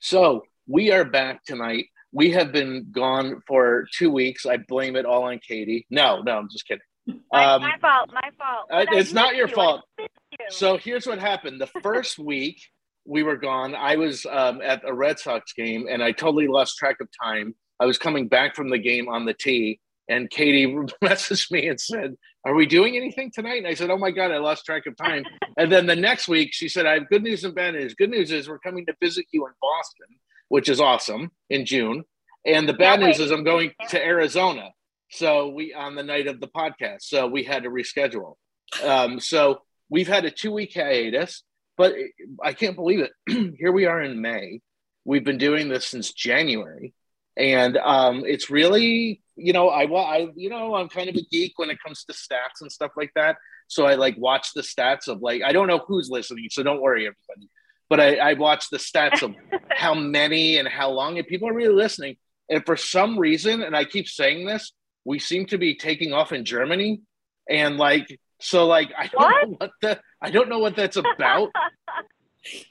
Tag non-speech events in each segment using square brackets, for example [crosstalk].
So we are back tonight. We have been gone for two weeks. I blame it all on Katie. No, no, I'm just kidding. My, um, my fault. My fault. Uh, it's not your you. fault. You. So here's what happened. The first [laughs] week we were gone, I was um, at a Red Sox game and I totally lost track of time. I was coming back from the game on the tee, and Katie [laughs] messaged me and said, Are we doing anything tonight? And I said, Oh my God, I lost track of time. and then the next week, she said, I have good news and bad news. Good news is we're coming to visit you in Boston, which is awesome in June. And the bad news is I'm going to Arizona. So we on the night of the podcast. So we had to reschedule. Um, so we've had a two week hiatus, but I can't believe it. [clears throat] Here we are in May. We've been doing this since January. And um, it's really, you know, I, I, you know, I'm kind of a geek when it comes to stats and stuff like that. So I like watch the stats of like, I don't know who's listening, so don't worry, everybody. But I, I watch the stats of [laughs] how many and how long, and people are really listening. And for some reason, and I keep saying this, we seem to be taking off in Germany. And like, so like I don't what? know what the I don't know what that's about. [laughs]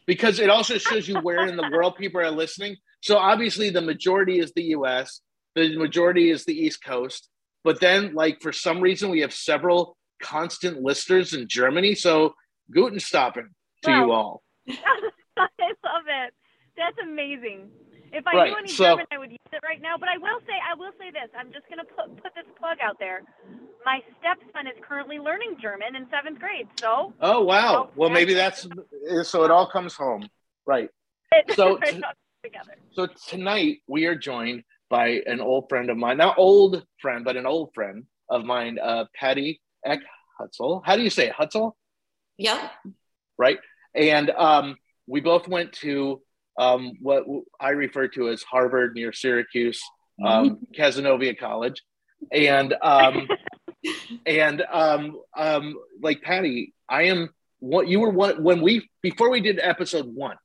because it also shows you where in the world people are listening. So obviously the majority is the US, the majority is the East Coast. But then like for some reason we have several constant listeners in Germany. So Guten stopping to you all. [laughs] I love it. That's amazing. If I right. knew any so, German, I would use it right now. But I will say, I will say this. I'm just going to put put this plug out there. My stepson is currently learning German in seventh grade. So. Oh wow! well, maybe that's so. It all comes home, right? So. [laughs] T- so tonight we are joined by an old friend of mine, not old friend, but an old friend of mine, uh, Patty Eck Hutzel. How do you say it? Hutzel? Yep. Right. And um, we both went to um, what I refer to as Harvard near Syracuse, um, mm-hmm. College, and um, [laughs] and um, um, like Patty, I am what you were one when we before we did episode one,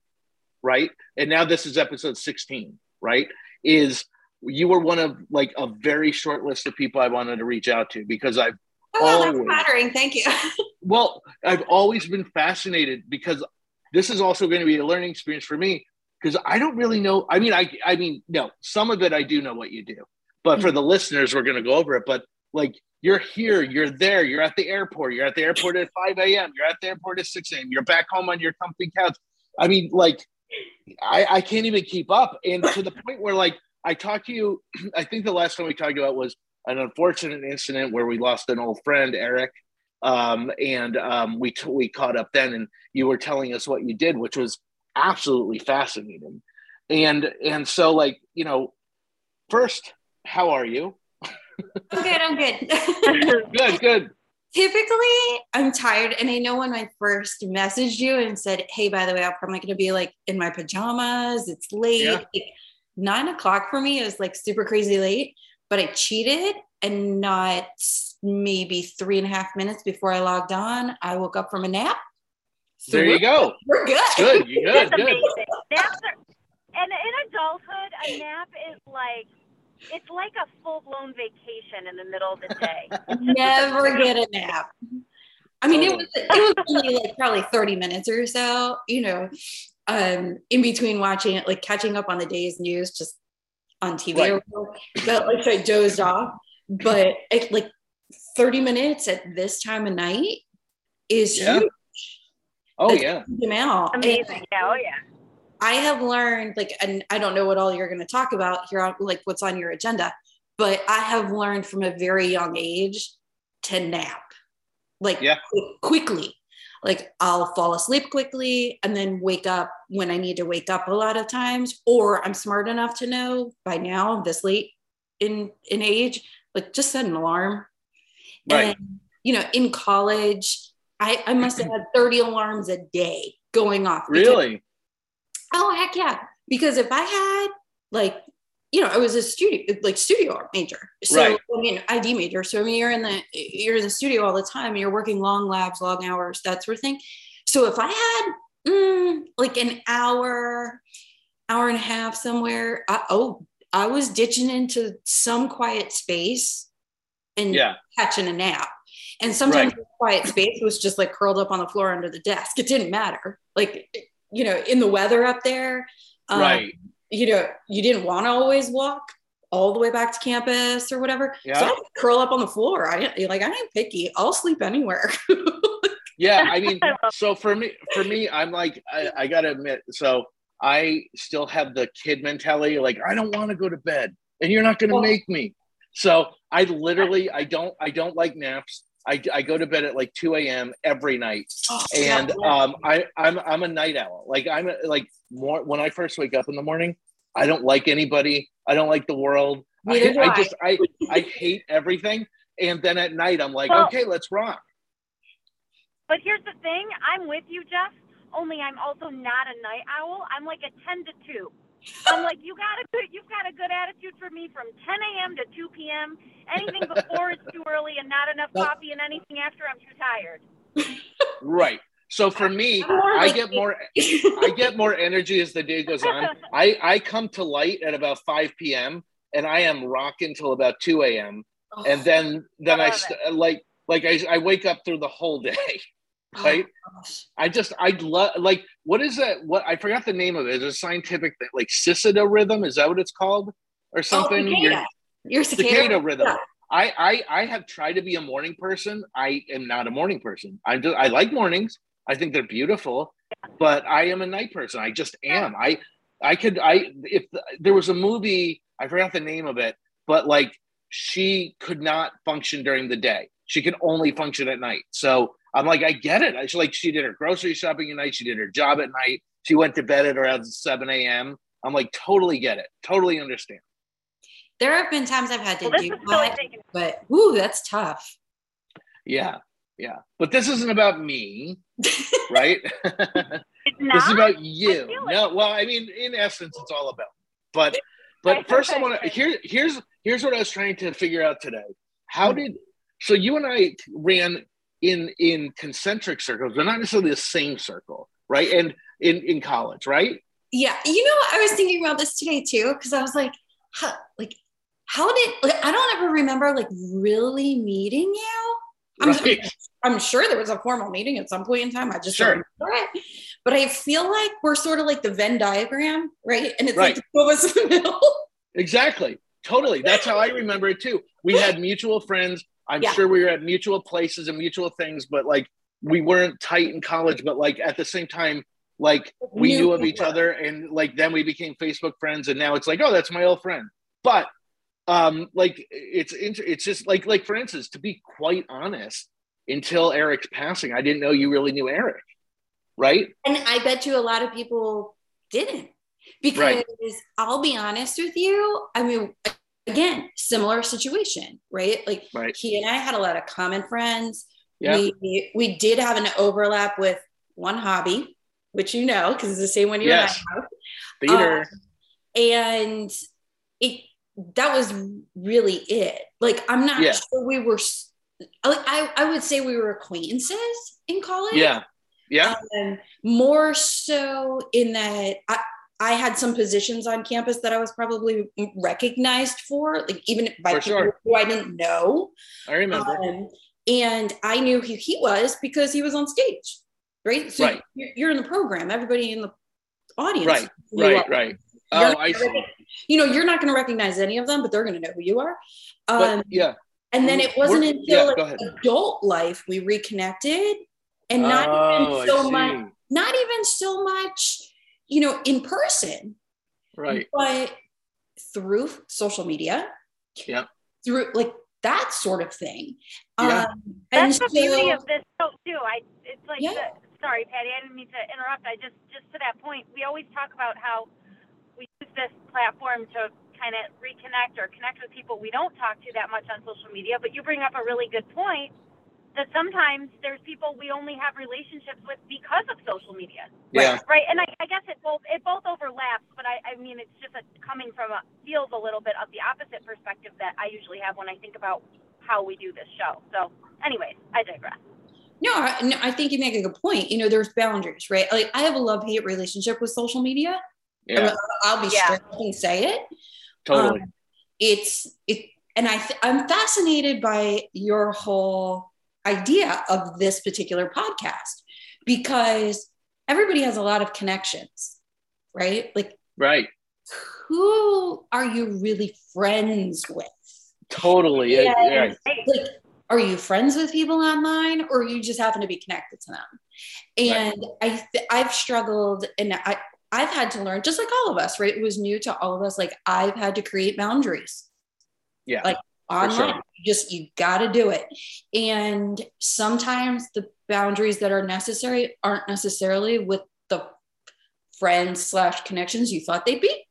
right? And now this is episode sixteen, right? Is you were one of like a very short list of people I wanted to reach out to because I've oh, always, that's flattering. Thank you. well, I've always been fascinated because this is also going to be a learning experience for me because I don't really know. I mean, I I mean, no, some of it I do know what you do, but for hmm. the listeners, we're going to go over it. But like, you're here, you're there, you're at the airport, you're at the airport at 5 a.m., you're at the airport at 6 a.m., you're back home on your comfy couch. I mean, like, I, I can't even keep up. And to the point where, like, I talked to you, [clears throat] I think the last time we talked about was an unfortunate incident where we lost an old friend, Eric. Um, and um, we, t- we caught up then, and you were telling us what you did, which was absolutely fascinating. And and so like, you know, first, how are you? I'm good, I'm good. [laughs] good, good. Typically, I'm tired. And I know when I first messaged you and said, Hey, by the way, I'm probably gonna be like in my pajamas. It's late. Yeah. Like, nine o'clock for me is like super crazy late, but I cheated and not maybe three and a half minutes before I logged on, I woke up from a nap so there you go. We're good. Good. You good. good. Naps are, and in adulthood, a nap is like it's like a full blown vacation in the middle of the day. [laughs] Never get a nap. I mean, it was it was only like probably 30 minutes or so, you know, um, in between watching it, like catching up on the day's news just on TV. Right. But like I dozed off. But it, like 30 minutes at this time of night is yeah. huge. Oh yeah. Amazing. And yeah. Oh yeah. I have learned like, and I don't know what all you're going to talk about here, like what's on your agenda, but I have learned from a very young age to nap, like yeah. quickly. Like I'll fall asleep quickly and then wake up when I need to wake up a lot of times, or I'm smart enough to know by now this late in in age, like just set an alarm. Right. And you know, in college, I, I must have had 30 alarms a day going off. Because, really? Oh, heck yeah. Because if I had like, you know, I was a studio, like studio major. So right. I mean, ID major. So I mean, you're in the, you're in the studio all the time. You're working long labs, long hours, that sort of thing. So if I had mm, like an hour, hour and a half somewhere, I, oh, I was ditching into some quiet space and yeah. catching a nap. And sometimes right. the quiet space was just like curled up on the floor under the desk. It didn't matter. Like, you know, in the weather up there, Um, right. You know, you didn't want to always walk all the way back to campus or whatever. Yeah. So I'd curl up on the floor. I like I ain't picky. I'll sleep anywhere. [laughs] yeah, I mean, [laughs] so for me, for me, I'm like, I, I gotta admit, so I still have the kid mentality, like I don't want to go to bed, and you're not gonna make me. So I literally, I don't, I don't like naps. I, I go to bed at like 2 a.m. every night, oh, and um, I I'm I'm a night owl. Like I'm a, like more when I first wake up in the morning, I don't like anybody. I don't like the world. I, I, just I I hate everything. And then at night I'm like, well, okay, let's rock. But here's the thing, I'm with you, Jeff. Only I'm also not a night owl. I'm like a ten to two. I'm like, you got a good, you've got a good attitude for me from 10 a.m. to 2 p.m. Anything before is too early, and not enough coffee, and anything after, I'm too tired. Right. So for me, I get more I get more energy as the day goes on. [laughs] I I come to light at about 5 p.m. and I am rocking till about 2 a.m. Oh, and then then I, I like like I, I wake up through the whole day. [laughs] Right? Oh, I just I love like what is that? What I forgot the name of it. It's a scientific thing, like cicada rhythm. Is that what it's called, or oh, something? Oh, cicada. Your cicada, cicada rhythm. Yeah. I, I I have tried to be a morning person. I am not a morning person. I do I like mornings. I think they're beautiful, but I am a night person. I just am. I I could I if there was a movie I forgot the name of it, but like she could not function during the day. She could only function at night. So I'm like, I get it. I like she did her grocery shopping at night. She did her job at night. She went to bed at around 7 a.m. I'm like, totally get it. Totally understand. There have been times I've had to well, do that, but ooh, that's tough. Yeah, yeah. But this isn't about me, [laughs] right? [laughs] this is about you. No, well, I mean, in essence, it's all about. But but first, I want to here. Here's here's what I was trying to figure out today. How hmm. did so you and I ran in in concentric circles, but not necessarily the same circle, right? And in in college, right? Yeah, you know, I was thinking about this today too because I was like, how, like how did like, I don't ever remember like really meeting you. I'm, right. I'm sure there was a formal meeting at some point in time. I just sure. don't remember it. But I feel like we're sort of like the Venn diagram, right? And it's right. like two of us in the middle. Exactly. Totally. That's how I remember it too. We had mutual friends. I'm yeah. sure we were at mutual places and mutual things, but like we weren't tight in college, but like at the same time, like we knew of each other and like then we became Facebook friends and now it's like, oh, that's my old friend. But um like it's inter- it's just like like for instance to be quite honest until eric's passing i didn't know you really knew eric right and i bet you a lot of people didn't because right. i'll be honest with you i mean again similar situation right like right. he and i had a lot of common friends yeah. we we did have an overlap with one hobby which you know because it's the same one you yes. and i have theater um, and it that was really it. Like, I'm not yeah. sure we were, like, I, I would say we were acquaintances in college. Yeah. Yeah. Um, more so in that I, I had some positions on campus that I was probably recognized for, like even by for people sure. who I didn't know. I remember. Um, and I knew who he was because he was on stage, right? So right. You're, you're in the program. Everybody in the audience. Right. Right. Right. Oh, I see. You know, you're not going to recognize any of them, but they're going to know who you are. Um, but, yeah. And then it wasn't We're, until yeah, adult life we reconnected, and not oh, even so much, not even so much, you know, in person, right? But through social media, yeah, through like that sort of thing. Yeah. Um, That's the so, beauty of this show too. I it's like yeah. the, sorry, Patty, I didn't mean to interrupt. I just just to that point, we always talk about how we use this platform to kind of reconnect or connect with people we don't talk to that much on social media. But you bring up a really good point that sometimes there's people we only have relationships with because of social media. Yeah. Right. And I, I guess it both it both overlaps, but I, I mean it's just a, coming from a feels a little bit of the opposite perspective that I usually have when I think about how we do this show. So, anyways, I digress. No, I, no, I think you make a good point. You know, there's boundaries, right? Like I have a love hate relationship with social media. Yeah. I'll be yeah. straight and say it. Totally. Um, it's it, and I th- I'm fascinated by your whole idea of this particular podcast because everybody has a lot of connections, right? Like Right. Who are you really friends with? Totally. Yeah. yeah. Like, are you friends with people online or you just happen to be connected to them? And right. I th- I've struggled and I I've had to learn just like all of us, right? It was new to all of us. Like I've had to create boundaries. Yeah. Like online. Sure. You just you got to do it. And sometimes the boundaries that are necessary aren't necessarily with the friends slash connections you thought they'd be.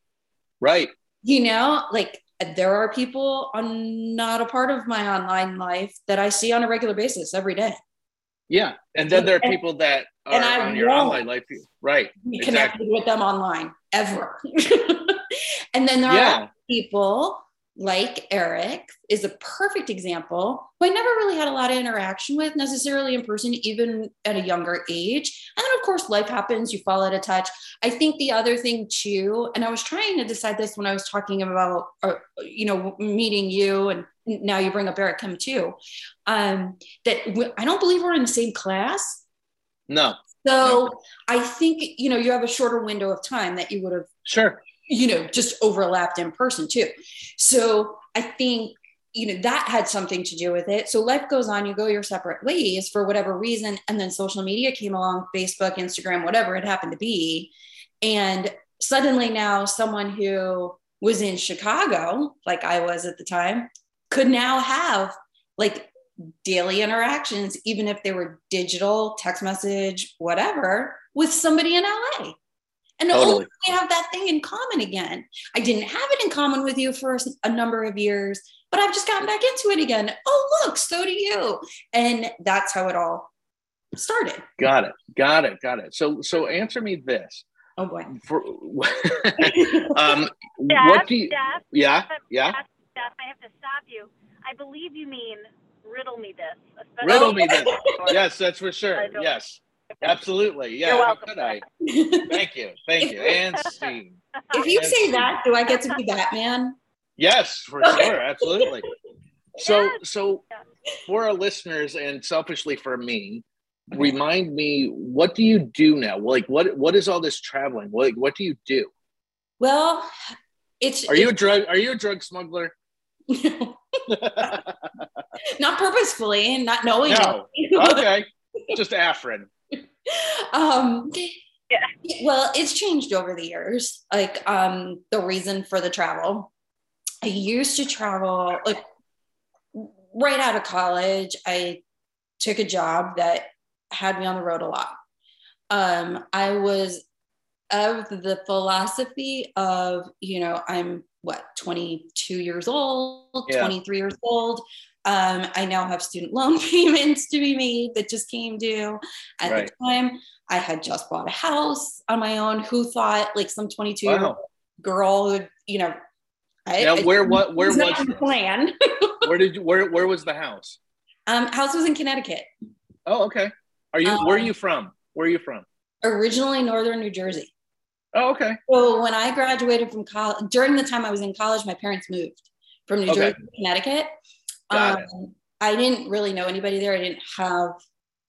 Right. You know, like there are people on not a part of my online life that I see on a regular basis every day. Yeah, and then there are people that are and I on your online life, right? Connected exactly. with them online ever. [laughs] and then there yeah. are people like Eric is a perfect example who I never really had a lot of interaction with necessarily in person, even at a younger age. And then, of course, life happens, you fall out of touch. I think the other thing, too, and I was trying to decide this when I was talking about, uh, you know, meeting you, and now you bring up Eric Kim, too, um, that I don't believe we're in the same class. No. So no. I think, you know, you have a shorter window of time that you would have. Sure you know, just overlapped in person too. So I think, you know, that had something to do with it. So life goes on, you go your separate ways for whatever reason. And then social media came along, Facebook, Instagram, whatever it happened to be. And suddenly now someone who was in Chicago, like I was at the time, could now have like daily interactions, even if they were digital, text message, whatever, with somebody in LA. And totally. oh, we have that thing in common again. I didn't have it in common with you for a number of years, but I've just gotten back into it again. Oh, look, so do you. And that's how it all started. Got it. Got it. Got it. So, so answer me this. Oh boy. For, [laughs] um, what do you? yeah. Yeah. I have to stop you. I believe you mean riddle me this. Riddle me [laughs] this. yes, that's for sure. Yes. Absolutely. Yeah. You're welcome. I? [laughs] Thank you. Thank you. And Steve. If you and say that, do I get to be Batman? Yes, for sure. Absolutely. So, so for our listeners and selfishly for me, remind me what do you do now? Like, what what is all this traveling? Like, what do you do? Well, it's. Are you a drug? Are you a drug smuggler? [laughs] [laughs] not purposefully and not knowing. No. okay. Just Afrin. [laughs] um, yeah. Well, it's changed over the years. Like um, the reason for the travel. I used to travel like right out of college. I took a job that had me on the road a lot. Um, I was of the philosophy of, you know, I'm what, 22 years old, yeah. 23 years old. Um, I now have student loan [laughs] payments to be made that just came due. At right. the time, I had just bought a house on my own. Who thought like some 22 wow. girl who, you know, I, now, where what where [laughs] was the plan? [laughs] where did you where where was the house? Um, house was in Connecticut. Oh, okay. Are you um, where are you from? Where are you from? Originally northern New Jersey. Oh, okay. So when I graduated from college, during the time I was in college, my parents moved from New okay. Jersey to Connecticut. Um, I didn't really know anybody there. I didn't have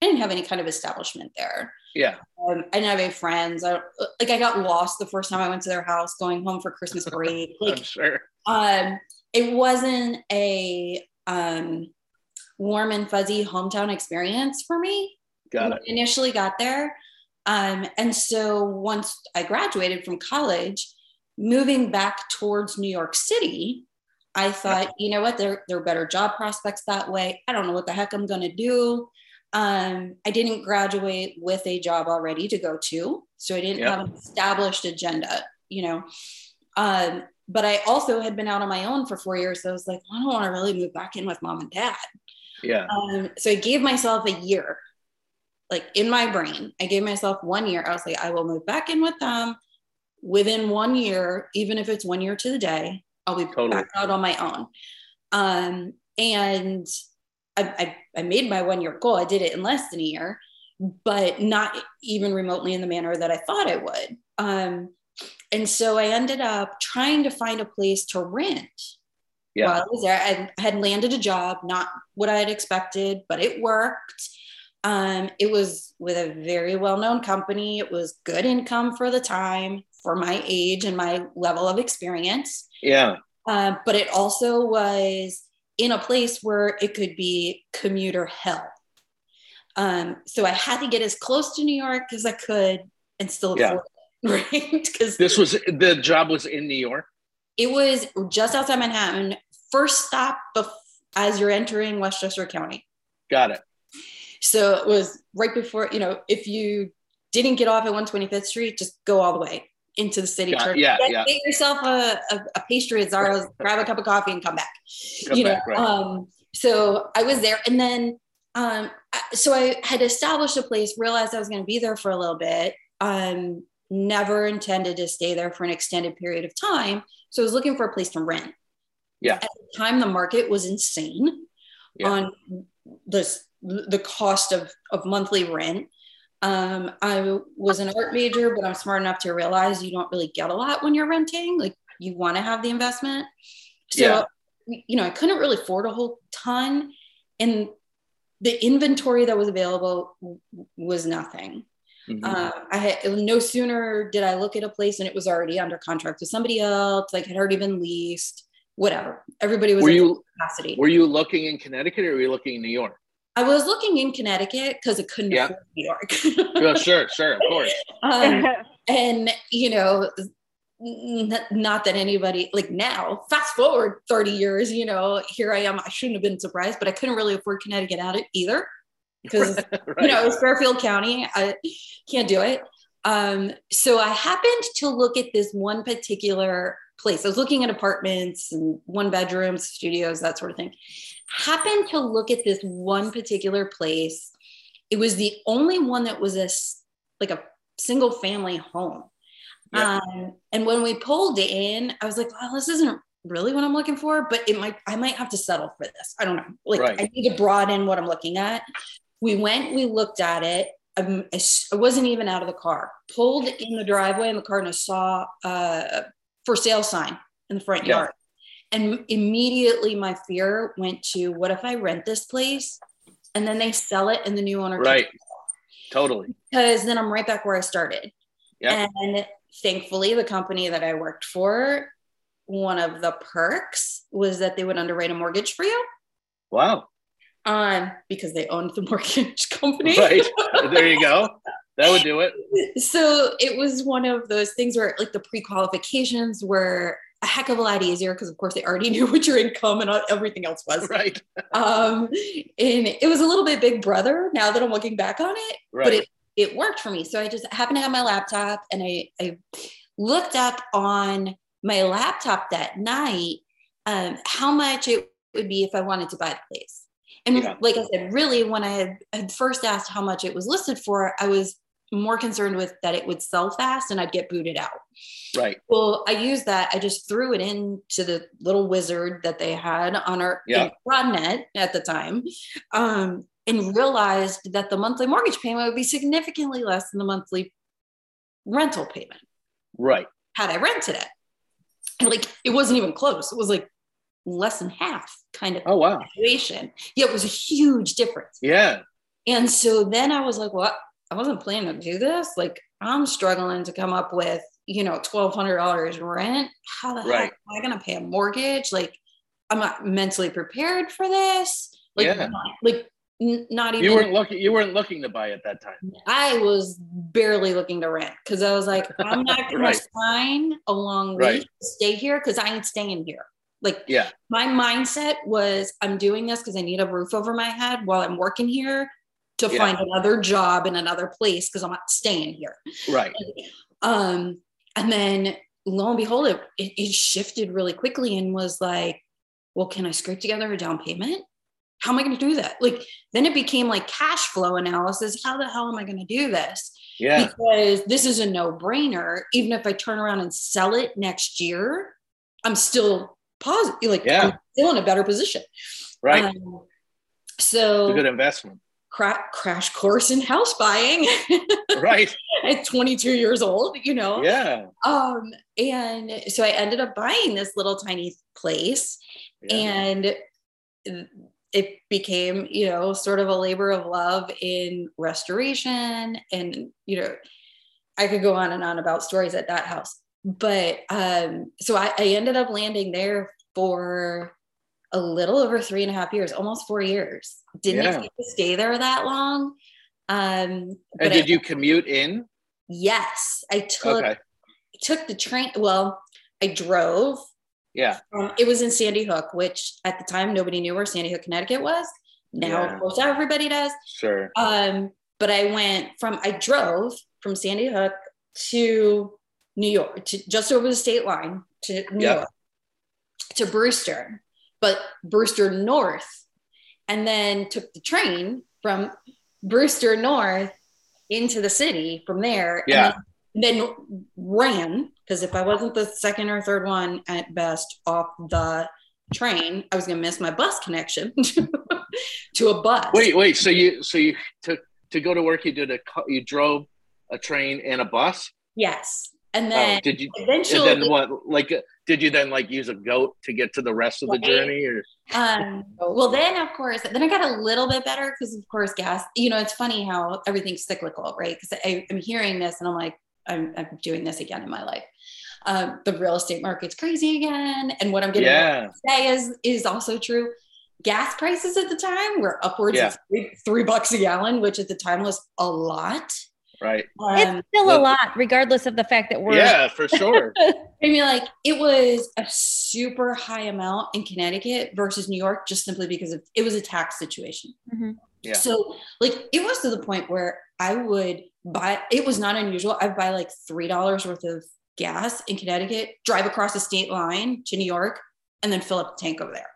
I didn't have any kind of establishment there. Yeah. Um, I didn't have any friends. I like I got lost the first time I went to their house going home for Christmas break. [laughs] Like, I'm sure. Um, it wasn't a um, warm and fuzzy hometown experience for me. Got it. initially got there. Um, and so once I graduated from college, moving back towards New York City I thought, you know what, there, there are better job prospects that way. I don't know what the heck I'm going to do. Um, I didn't graduate with a job already to go to. So I didn't yep. have an established agenda, you know. Um, but I also had been out on my own for four years. So I was like, I don't want to really move back in with mom and dad. Yeah. Um, so I gave myself a year, like in my brain, I gave myself one year. I was like, I will move back in with them within one year, even if it's one year to the day. I'll be totally. back out on my own. Um, and I, I, I made my one year goal. I did it in less than a year, but not even remotely in the manner that I thought I would. Um, and so I ended up trying to find a place to rent. Yeah. While I was there, I had landed a job, not what I had expected, but it worked. Um, it was with a very well known company. It was good income for the time, for my age and my level of experience. Yeah. Uh, but it also was in a place where it could be commuter hell. Um, so I had to get as close to New York as I could and still yeah. Afford it, [laughs] right? Because this was the job was in New York. It was just outside Manhattan. First stop bef- as you're entering Westchester County. Got it. So it was right before, you know, if you didn't get off at 125th Street, just go all the way into the city. Got, yeah, get, yeah. Get yourself a, a, a pastry at Zaro's, grab a cup of coffee and come back. Come you back, know, right. um, so I was there and then, um, so I had established a place, realized I was going to be there for a little bit. Um, never intended to stay there for an extended period of time. So I was looking for a place to rent. Yeah. At the time, the market was insane Yeah. on this the cost of of monthly rent. Um, I was an art major, but I'm smart enough to realize you don't really get a lot when you're renting. Like you want to have the investment. So, Yeah. you know, I couldn't really afford a whole ton, and the inventory that was available was nothing. Mhm. Uh, I had no sooner did I look at a place and it was already under contract with somebody else, like had already been leased, whatever. Everybody was were you capacity. were you looking in Connecticut or were you looking in New York? I was looking in Connecticut because it couldn't Yeah. afford New York. [laughs] Yeah, sure, sure, of course. [laughs] um, [laughs] and you know, n- not that anybody like now, fast forward 30 years, you know, here I am. I shouldn't have been surprised, but I couldn't really afford Connecticut out it either because right. you know, it's Fairfield County. I can't do it. Um, so I happened to look at this one particular place. I was looking at apartments and one bedrooms, studios, that sort of thing. Happened to look at this one particular place. It was the only one that was a like a single family home. Yeah. Um, and when we pulled in, I was like, well, this isn't really what I'm looking for, but it might, I might have to settle for this. I don't know. Like Right. I need to broaden what I'm looking at. We went, we looked at it. Um, I wasn't even out of the car. Pulled in the driveway in the car and I saw a for sale sign in the front Yeah. yard. And immediately my fear went to what if I rent this place and then they sell it and the new owner Right. Totally. because then I'm right back where I started. And thankfully, the company that I worked for, one of the perks was that they would underwrite a mortgage for you Wow. um, because they owned the [laughs] mortgage company. Right. there you go. That would do it. [laughs] So it was one of those things where, like, the pre qualifications were a heck of a lot easier because, of course, they already [laughs] knew what your income and everything else was. Right. [laughs] Um, and it was a little bit big brother now that I'm looking back on it. Right. but it it worked for me. So I just happened to have my laptop and I, I looked up on my laptop that night um, how much it would be if I wanted to buy the place. And Yeah. like I said, really, when I had, had first asked how much it was listed for, I was more concerned with that it would sell fast and I'd get booted out. right. Well, I used that. I just threw it into the little wizard that they had on our Yeah. Broadnet at the time, um, and realized that the monthly mortgage payment would be significantly less than the monthly rental payment Right. had I rented it. And like it wasn't even close. It was like less than half kind of Oh wow. situation. Yeah, it was a huge difference. Yeah. And so then I was like, well, I wasn't planning to do this. Like, I'm struggling to come up with, you know, $1,200 rent. How the Right. heck am I going to pay a mortgage? Like, I'm not mentally prepared for this. Like, Yeah. not, like, n- not even. You weren't looking. You weren't looking to buy at that time. I was barely looking to rent because I was like, I'm not [laughs] going Right. to sign a long Right. lease to stay here because I ain't staying here. Like, Yeah. my mindset was I'm doing this because I need a roof over my head while I'm working here to Yeah. find another job in another place because I'm not staying here. Right. Um, and then lo and behold, it, it, it shifted really quickly and was like, well, can I scrape together a down payment? How am I going to do that? Like, then it became like cash flow analysis. How the hell am I going to do this? Yeah. Because this is a no brainer. Even if I turn around and sell it next year, I'm still positive. Like, Yeah. I'm still in a better position. Right. Um, so It's a good investment. Cra- crash course in house buying [laughs] Right. at 22 years old, you know? Yeah. Um, and so I ended up buying this little tiny place yeah. and it became, you know, sort of a labor of love in restoration. And, you know, I could go on and on about stories at that house. but um, so I, I ended up landing there for a little over three and a half years, almost four years. Didn't yeah. stay there that long. Um, and did I, you commute in? Yes, I took okay. took the train. Well, I drove. Yeah. Um, it was in Sandy Hook, which at the time nobody knew where Sandy Hook, Connecticut was. Now, yeah. of course, everybody does. Sure. Um, but I went from I drove from Sandy Hook to New York, to just over the state line to New yep. York, to Brewster, but Brewster North, and then took the train from Brewster North into the city from there. Yeah. Then, then ran because if I wasn't the second or third one at best off the train, I was going to miss my bus connection [laughs] to a bus. Wait, wait. So you so you took to go to work? You did a you drove a train and a bus. Yes, and oh, then oh, did you eventually? Then what? Like, did you then like use a goat to get to the rest of the journey? Or um, well, then of course, then I got a little bit better because of course, gas. You know, it's funny how everything's cyclical, right? Because I'm hearing this and I'm like, I'm, I'm doing this again in my life. Um, the real estate market's crazy again, and what I'm getting yeah. say is is also true. Gas prices at the time were upwards yeah. of three, three bucks a gallon, which at the time was a lot. Right. Um, it's still a lot, regardless of the fact that we're. Yeah, for sure. [laughs] I mean, like it was a super high amount in Connecticut versus New York, just simply because of, it was a tax situation. Mm-hmm. Yeah. So, like, it was to the point where I would buy. It was not unusual. I'd buy like three dollars worth of gas in Connecticut, drive across the state line to New York, and then fill up the tank over there.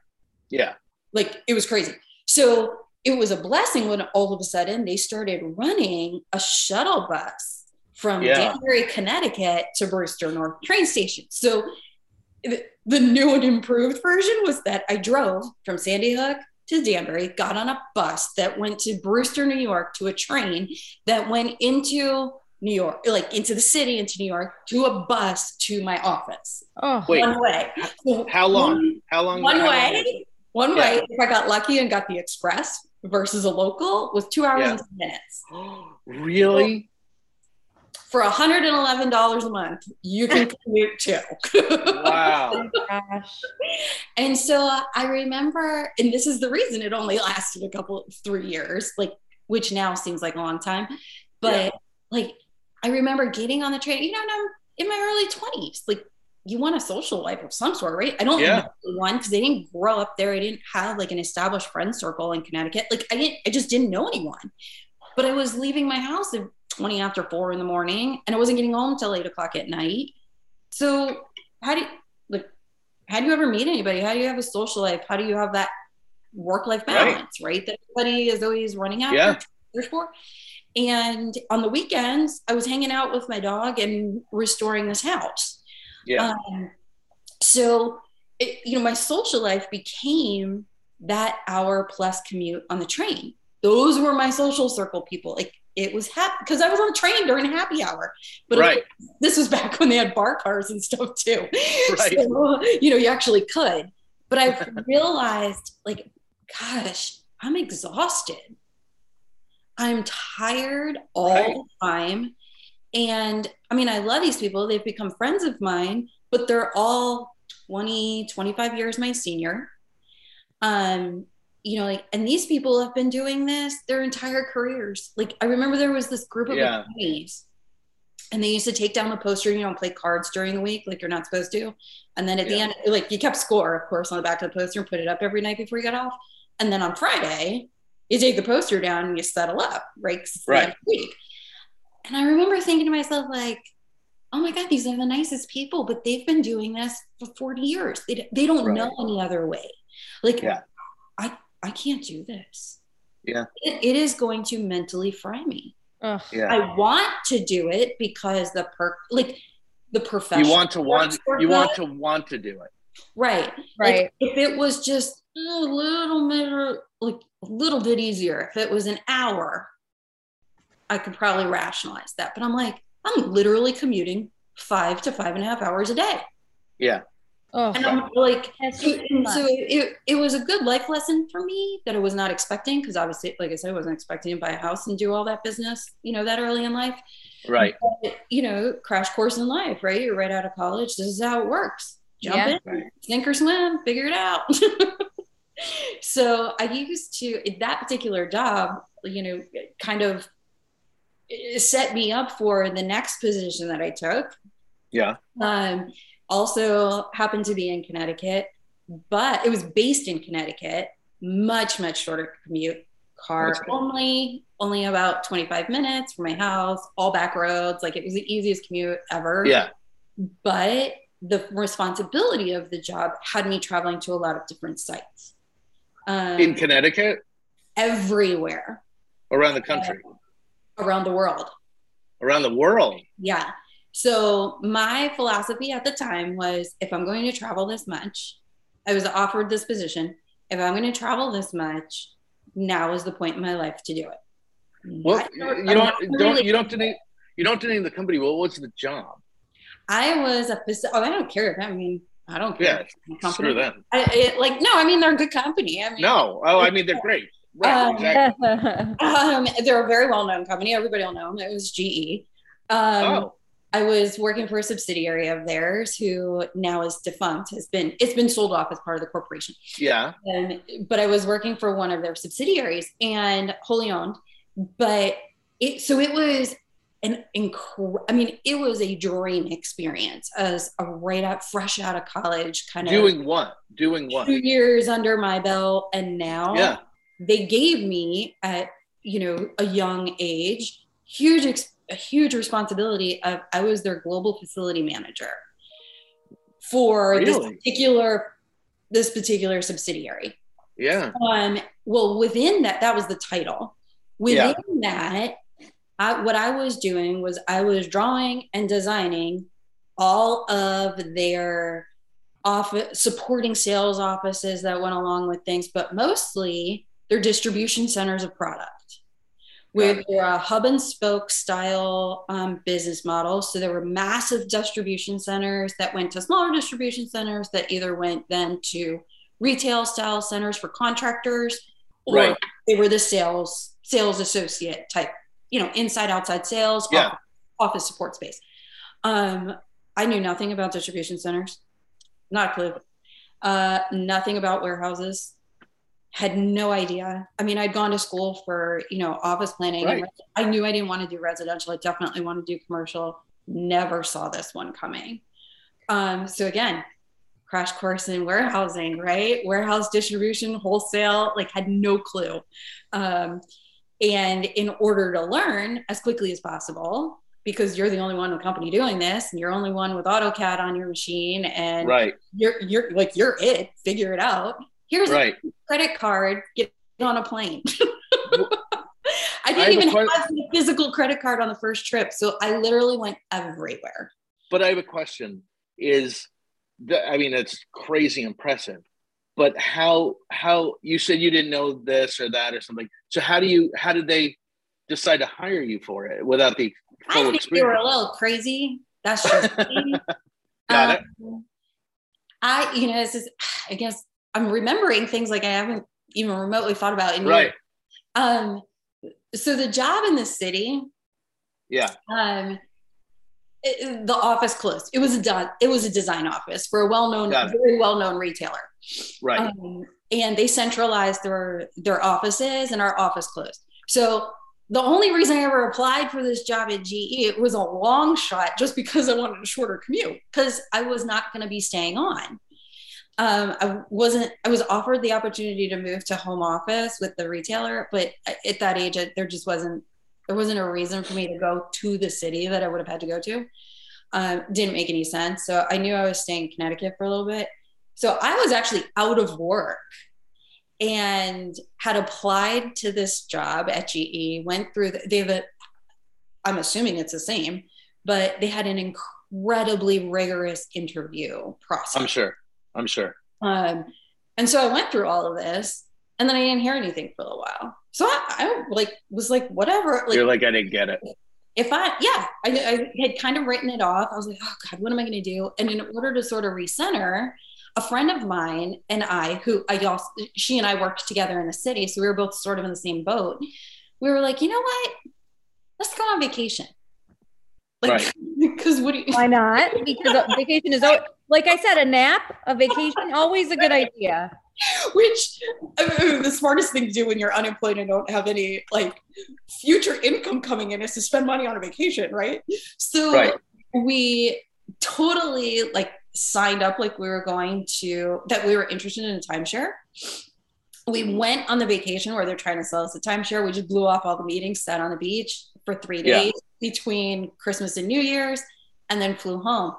Yeah. Like it was crazy. So it was a blessing when all of a sudden they started running a shuttle bus from yeah. Danbury, Connecticut to Brewster North train station. So the, the new and improved version was that I drove from Sandy Hook to Danbury, got on a bus that went to Brewster, New York to a train that went into New York, like into the city, into New York, to a bus to my office. Oh, Wait, one way. How long? How long? One how way. Long one yeah. way, if I got lucky and got the express versus a local, was two hours yeah. and 10 minutes. [gasps] really? For $111 a month, you can [laughs] commute too. wow. Oh [laughs] and so I remember, and this is the reason it only lasted a couple, three years, like, which now seems like a long time. But yeah. like, I remember getting on the train, you know, I'm in my early 20s, like you want a social life of some sort, right? I don't yeah. know one because I didn't grow up there. I didn't have like an established friend circle in Connecticut. Like I didn't, I just didn't know anyone. But I was leaving my house at 20 after four in the morning and I wasn't getting home till eight o'clock at night. So how do you like how do you ever meet anybody? How do you have a social life? How do you have that work-life balance, right? right? That everybody is always running after yeah. for. And on the weekends, I was hanging out with my dog and restoring this house. Yeah. Um, so, it, you know, my social life became that hour plus commute on the train. Those were my social circle people. Like it was happy because I was on the train during happy hour. But right. this was back when they had bar cars and stuff too. Right. So, you know, you actually could. But I realized, like, gosh, I'm exhausted. I'm tired all right. the time. And I mean, I love these people. They've become friends of mine, but they're all 20, 25 years my senior. Um, you know, like, and these people have been doing this their entire careers. Like, I remember there was this group of yeah. attorneys and they used to take down the poster, you know, and play cards during the week, like you're not supposed to. And then at yeah. the end, like you kept score, of course, on the back of the poster and put it up every night before you got off. And then on Friday, you take the poster down and you settle up, right? Right. Week. And I remember thinking to myself, like, oh my God, these are the nicest people, but they've been doing this for 40 years. They, they don't right. know any other way. Like, yeah. I, I can't do this. Yeah. It, it is going to mentally fry me. Ugh. Yeah. I want to do it because the perk, like the profession. You want to want, you want to want to do it. Right. Right. Like, if it was just a little bit, like a little bit easier, if it was an hour, I could probably rationalize that. But I'm like, I'm literally commuting five to five and a half hours a day. Yeah. Oh, and I'm like, so, so it, it was a good life lesson for me that I was not expecting because obviously, like I said, I wasn't expecting to buy a house and do all that business, you know, that early in life. Right. But, you know, crash course in life, right? You're right out of college. This is how it works. Jump yeah. in, right. sink or swim, figure it out. [laughs] so I used to, that particular job, you know, kind of set me up for the next position that I took. Yeah. Um, also happened to be in Connecticut, but it was based in Connecticut, much, much shorter commute. Car only, only about 25 minutes from my house, all back roads. Like it was the easiest commute ever. Yeah. But the responsibility of the job had me traveling to a lot of different sites. Um, in Connecticut? Everywhere. Around the country? Uh, around the world. Around the world? Yeah. So my philosophy at the time was if I'm going to travel this much, I was offered this position. If I'm going to travel this much, now is the point in my life to do it. Well, you don't, don't, you don't you don't name the company. Well, what's the job? I was a oh, I don't care. I mean, I don't care. Yeah, screw them. I, it, like no, I mean they're a good company. I mean, no, oh, I mean they're great. Right, um, exactly. [laughs] um, they're a very well-known company. Everybody will know them. It was GE. Um, oh. I was working for a subsidiary of theirs who now is defunct, has been it's been sold off as part of the corporation. Yeah. Um, but I was working for one of their subsidiaries and wholly owned. But it so it was an incredible I mean, it was a dream experience as a right out fresh out of college kind of doing what? Doing what? Two years under my belt and now yeah. They gave me at you know a young age huge experience a huge responsibility of I was their global facility manager for really? this particular this particular subsidiary. Yeah. Um, well, within that, that was the title. Within yeah. that, I, what I was doing was I was drawing and designing all of their office supporting sales offices that went along with things, but mostly their distribution centers of product with uh, hub and spoke style um, business model. So there were massive distribution centers that went to smaller distribution centers that either went then to retail style centers for contractors, or right. they were the sales sales associate type, you know, inside outside sales, yeah. office, office support space. Um, I knew nothing about distribution centers, not a clue. Uh, nothing about warehouses had no idea. I mean, I'd gone to school for, you know, office planning. Right. I knew I didn't want to do residential. I definitely want to do commercial. Never saw this one coming. Um, so again, crash course in warehousing, right? Warehouse distribution, wholesale, like had no clue. Um, and in order to learn as quickly as possible, because you're the only one in the company doing this and you're only one with AutoCAD on your machine and right. you're you're like you're it, figure it out Here's right. a credit card. Get on a plane. [laughs] I didn't I even have a physical credit card on the first trip, so I literally went everywhere. But I have a question: Is the, I mean, it's crazy impressive. But how how you said you didn't know this or that or something? So how do you how did they decide to hire you for it without the full I think experience? they were a little crazy. That's [laughs] just Got um, it. I you know this is [sighs] I guess I'm remembering things like I haven't even remotely thought about in right. Um, so the job in the city, yeah, um, it, the office closed. It was a de- it was a design office for a well-known, very well-known retailer, right? Um, and they centralized their their offices, and our office closed. So the only reason I ever applied for this job at GE it was a long shot, just because I wanted a shorter commute, because I was not going to be staying on um, I wasn't, I was offered the opportunity to move to home office with the retailer, but at that age, there just wasn't, there wasn't a reason for me to go to the city that I would have had to go to. Um, didn't make any sense. So I knew I was staying in Connecticut for a little bit. So I was actually out of work and had applied to this job at GE, went through, the, they have a, I'm assuming it's the same, but they had an incredibly rigorous interview process. I'm sure. I'm sure. Um, and so I went through all of this, and then I didn't hear anything for a while. So I, I like was like, whatever. Like, You're like, I didn't get it. if I, yeah, I, I had kind of written it off. I was like, oh God, what am I going to do? And in order to sort of recenter, a friend of mine and I, who I also, she and I worked together in the city. So we were both sort of in the same boat. We were like, you know what? Let's go on vacation. Like, right. [laughs] because what do you, why not? Because vacation is, [laughs] like I said, a nap, a vacation, always a good idea. [laughs] which I mean, the smartest thing to do when you're unemployed and don't have any like future income coming in is to spend money on a vacation, right? So right. we totally like signed up like we were going to that we were interested in a timeshare. We went on the vacation where they're trying to sell us a timeshare. We just blew off all the meetings, sat on the beach for three days yeah. between Christmas and New Year's, and then flew home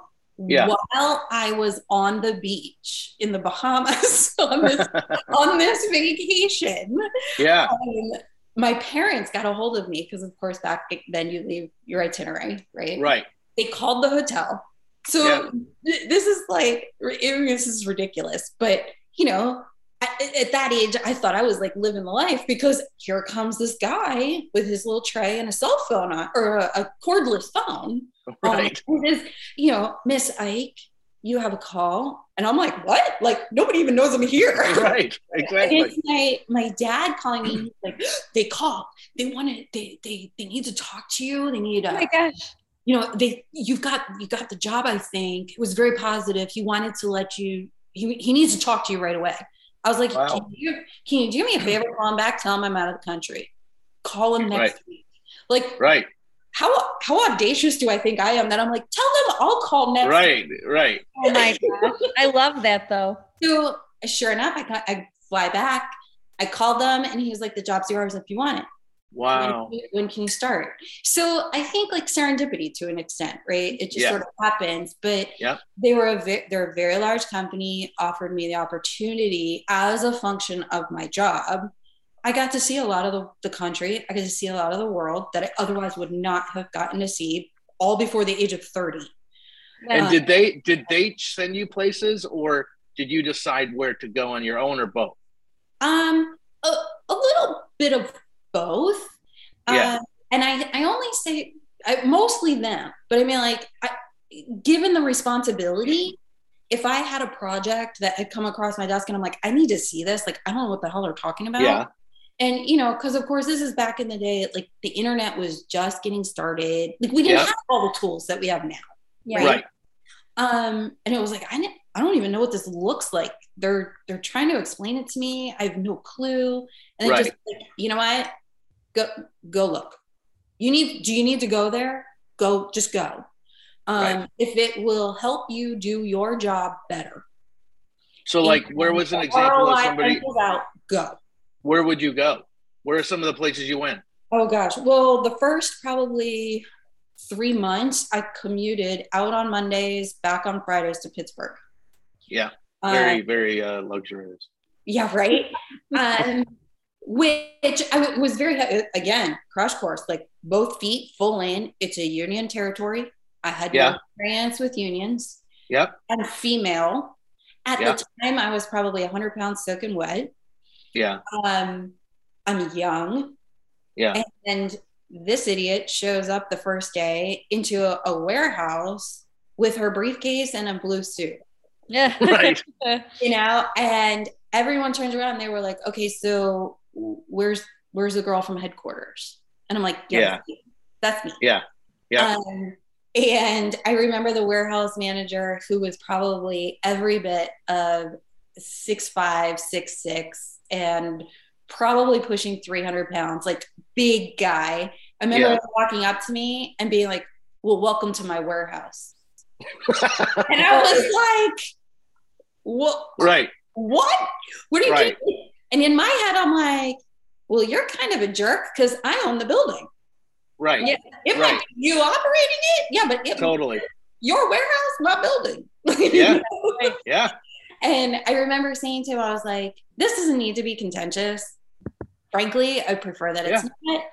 yeah. while I was on the beach in the Bahamas [laughs] on this [laughs] on this vacation. Yeah. Um, my parents got a hold of me because, of course, back then you leave your itinerary, right? Right. They called the hotel. So yeah. th- this is like this is ridiculous, but you know, at, at that age, I thought I was like living the life because here comes this guy with his little tray and a cell phone on, or a, a cordless phone [laughs] Right. Um, is, you know, Miss Ike, you have a call. And I'm like, what? Like nobody even knows I'm here. [laughs] Right. Exactly. it's my my dad calling me like [gasps] they called. They want to they they they need to talk to you. They need a, Oh my gosh. You know, they you've got you got the job, I think. It was very positive. He wanted to let you he, he needs to talk to you right away. I was like, wow. can, you, can you do me a favor? Call him back, tell him I'm out of the country. Call him next right. week. Like right how how audacious do I think I am that I'm like, tell them I'll call next. Week. Right, right. Oh my gosh, [laughs] I love that though. So sure enough, I got, I fly back. I called them, and he was like, "The job's yours if you want it." Wow. When, when, can you start? So I think like serendipity to an extent, right? It just yeah. sort of happens. But yeah. they were a ve- they're a very large company, offered me the opportunity as a function of my job I got to see a lot of the, the country. I got to see a lot of the world that I otherwise would not have gotten to see all before the age of 30. And did they did they send you places or did you decide where to go on your own or both? Um a, a little bit of both. Yeah. Uh, and I I only say I, mostly them, but I mean like I, given the responsibility if I had a project that had come across my desk and I'm like, I need to see this, like, I don't know what the hell they're talking about. Yeah and you know because of course this is back in the day like the internet was just getting started like we didn't have all the tools that we have now yeah. right um and it was like I, I don't even know what this looks like they're they're trying to explain it to me i have no clue and right. just like, you know what go go look you need do you need to go there go just go um right. if it will help you do your job better so like where was an example of somebody out, go where would you go? Where are some of the places you went? Oh gosh. Well, the first probably three months, I commuted out on Mondays, back on Fridays to Pittsburgh. Yeah. Very, uh, very uh, luxurious. Yeah, right. [laughs] um, which I was very again crash course, like both feet full in. It's a union territory. I had yeah. no experience with unions. Yep. I'm female. At yep. the time, I was probably 100 pounds soaking wet. Yeah. Um, I'm young. Yeah. And, this idiot shows up the first day into a, a warehouse with her briefcase and a blue suit. Yeah. Right. [laughs] you know, and everyone turns around and they were like, okay, so where's where's the girl from headquarters? And I'm like, yeah, yeah. that's me. Yeah. Yeah. Um, and I remember the warehouse manager who was probably every bit of six five, six six, and probably pushing 300 pounds, like big guy. I remember yeah. walking up to me and being like, Well, welcome to my warehouse. [laughs] and I was like, What? Right. What? What are you right. doing? And in my head, I'm like, Well, you're kind of a jerk because I own the building. Right. Yeah. It right. might be you operating it. Yeah, but it, totally. Your warehouse, my building. [laughs] yeah. yeah. And I remember saying to him, I was like, this doesn't need to be contentious. Frankly, I prefer that it's yeah. not.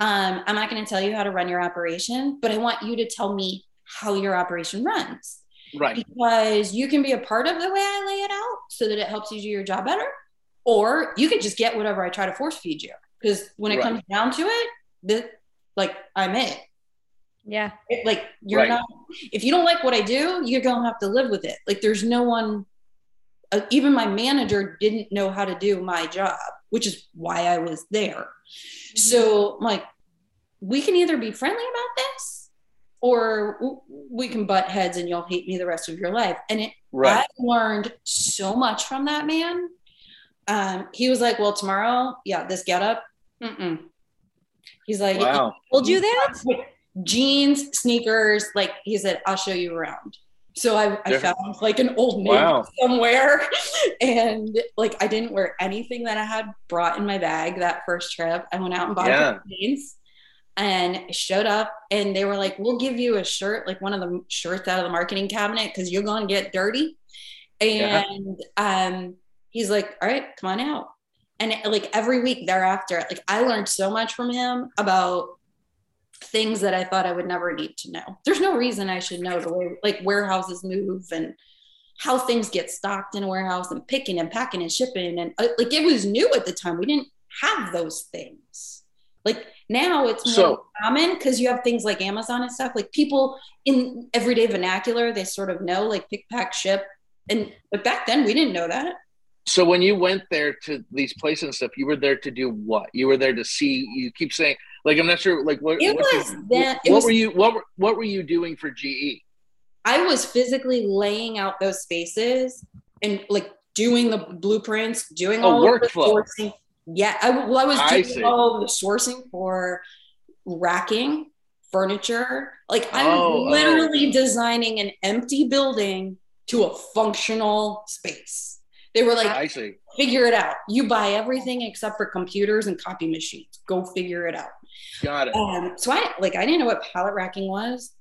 Um, I'm not going to tell you how to run your operation, but I want you to tell me how your operation runs. Right. Because you can be a part of the way I lay it out so that it helps you do your job better. Or you can just get whatever I try to force feed you. Because when it right. comes down to it, the, like I'm it. Yeah. It, like you're right. not if you don't like what I do, you're gonna have to live with it. Like there's no one uh, even my manager didn't know how to do my job, which is why I was there. Mm-hmm. So I'm like, we can either be friendly about this or we can butt heads and you'll hate me the rest of your life. And it, right. I learned so much from that man. Um, he was like, well, tomorrow, yeah, this get up. Mm-mm. He's like, wow. We'll do that. Jeans, sneakers. Like he said, I'll show you around. So I, I found like an old name wow. somewhere. [laughs] And like I didn't wear anything that I had brought in my bag that first trip. I went out and bought yeah. jeans and showed up and they were like, We'll give you a shirt, like one of the shirts out of the marketing cabinet because you're gonna get dirty. And yeah. um he's like, All right, come on out. And like every week thereafter, like I learned so much from him about things that I thought I would never need to know. There's no reason I should know the way like warehouses move and how things get stocked in a warehouse and picking and packing and shipping and uh, like it was new at the time. We didn't have those things. Like now it's more so, common because you have things like Amazon and stuff. Like people in everyday vernacular, they sort of know like pick, pack, ship. And but back then we didn't know that. So when you went there to these places and stuff, you were there to do what? You were there to see. You keep saying like I'm not sure. Like what? It what, was did, that, what, was, were you? What were What were you doing for GE? I was physically laying out those spaces and like doing the blueprints, doing all oh, workflow. sourcing. Yeah, I, well, I was doing I all the sourcing for racking, furniture. Like I'm oh, oh, literally oh. designing an empty building to a functional space. They were like, I see. Figure it out. You buy everything except for computers and copy machines. Go figure it out. Got it. Um, so I like I didn't know what pallet racking was.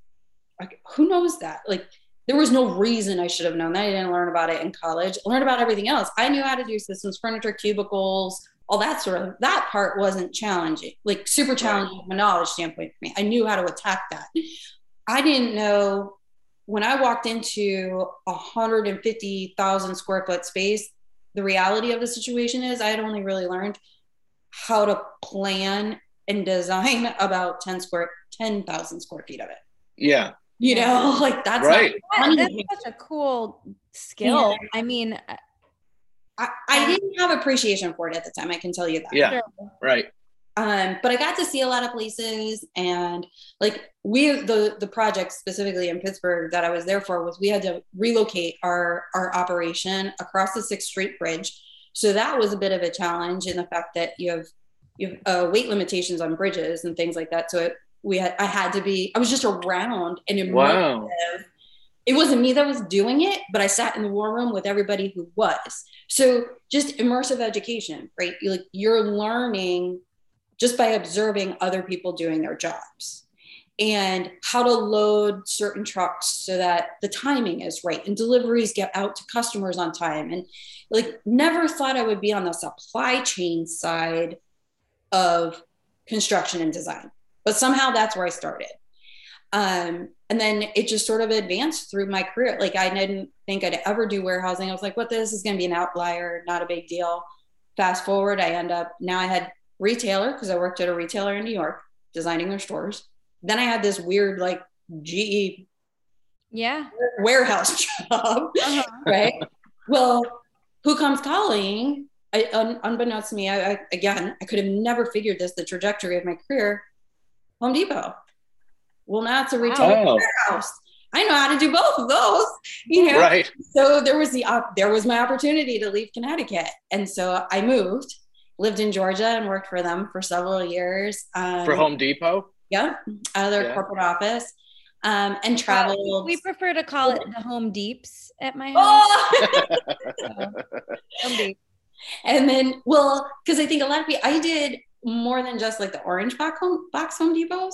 Like who knows that? Like there was no reason I should have known that. I didn't learn about it in college. I learned about everything else. I knew how to do systems, furniture, cubicles, all that sort of that part wasn't challenging, like super challenging right. from a knowledge standpoint for me. I knew how to attack that. I didn't know when I walked into a 150,000 square foot space, the reality of the situation is I had only really learned how to plan and design [laughs] about 10 square 10,000 square feet of it. Yeah. You know, [laughs] like that's right. Not, that's such a cool skill. Yeah. I mean, uh, I, I didn't have appreciation for it at the time. I can tell you that. Yeah. Right. Um, but I got to see a lot of places and like we the the project specifically in Pittsburgh that I was there for was we had to relocate our our operation across the Sixth Street Bridge. So that was a bit of a challenge in the fact that you have you have uh, weight limitations on bridges and things like that. So it, we had I had to be I was just around and immersive. Wow. It wasn't me that was doing it, but I sat in the war room with everybody who was. So just immersive education, right? You're like you're learning just by observing other people doing their jobs. And how to load certain trucks so that the timing is right and deliveries get out to customers on time. And like never thought i would be on the supply chain side of construction and design but somehow that's where i started. Um, and then it just sort of advanced through my career. Like i didn't think i'd ever do warehousing. I was like what this is going to be an outlier not a big deal. Fast forward i end up now i had retailer because I worked at a retailer in New York designing their stores. Then I had this weird like GE yeah warehouse [laughs] job, uh-huh. right? well, who comes calling? I, un, unbeknownst to me, I, I, again, I could have never figured this the trajectory of my career. Home Depot. Well, now it's a retail oh. warehouse. I know how to do both of those, you know. Right. So there was the op- there was my opportunity to leave Connecticut, and so I moved lived in Georgia and worked for them for several years. Um, for Home Depot? Yep, out of their yeah. corporate office. Um, and traveled. we prefer to call it the Home Deeps at my house. [laughs] Oh! home Deep. And then, well, because I think a lot of people, I did more than just like the orange box home, box home Depots.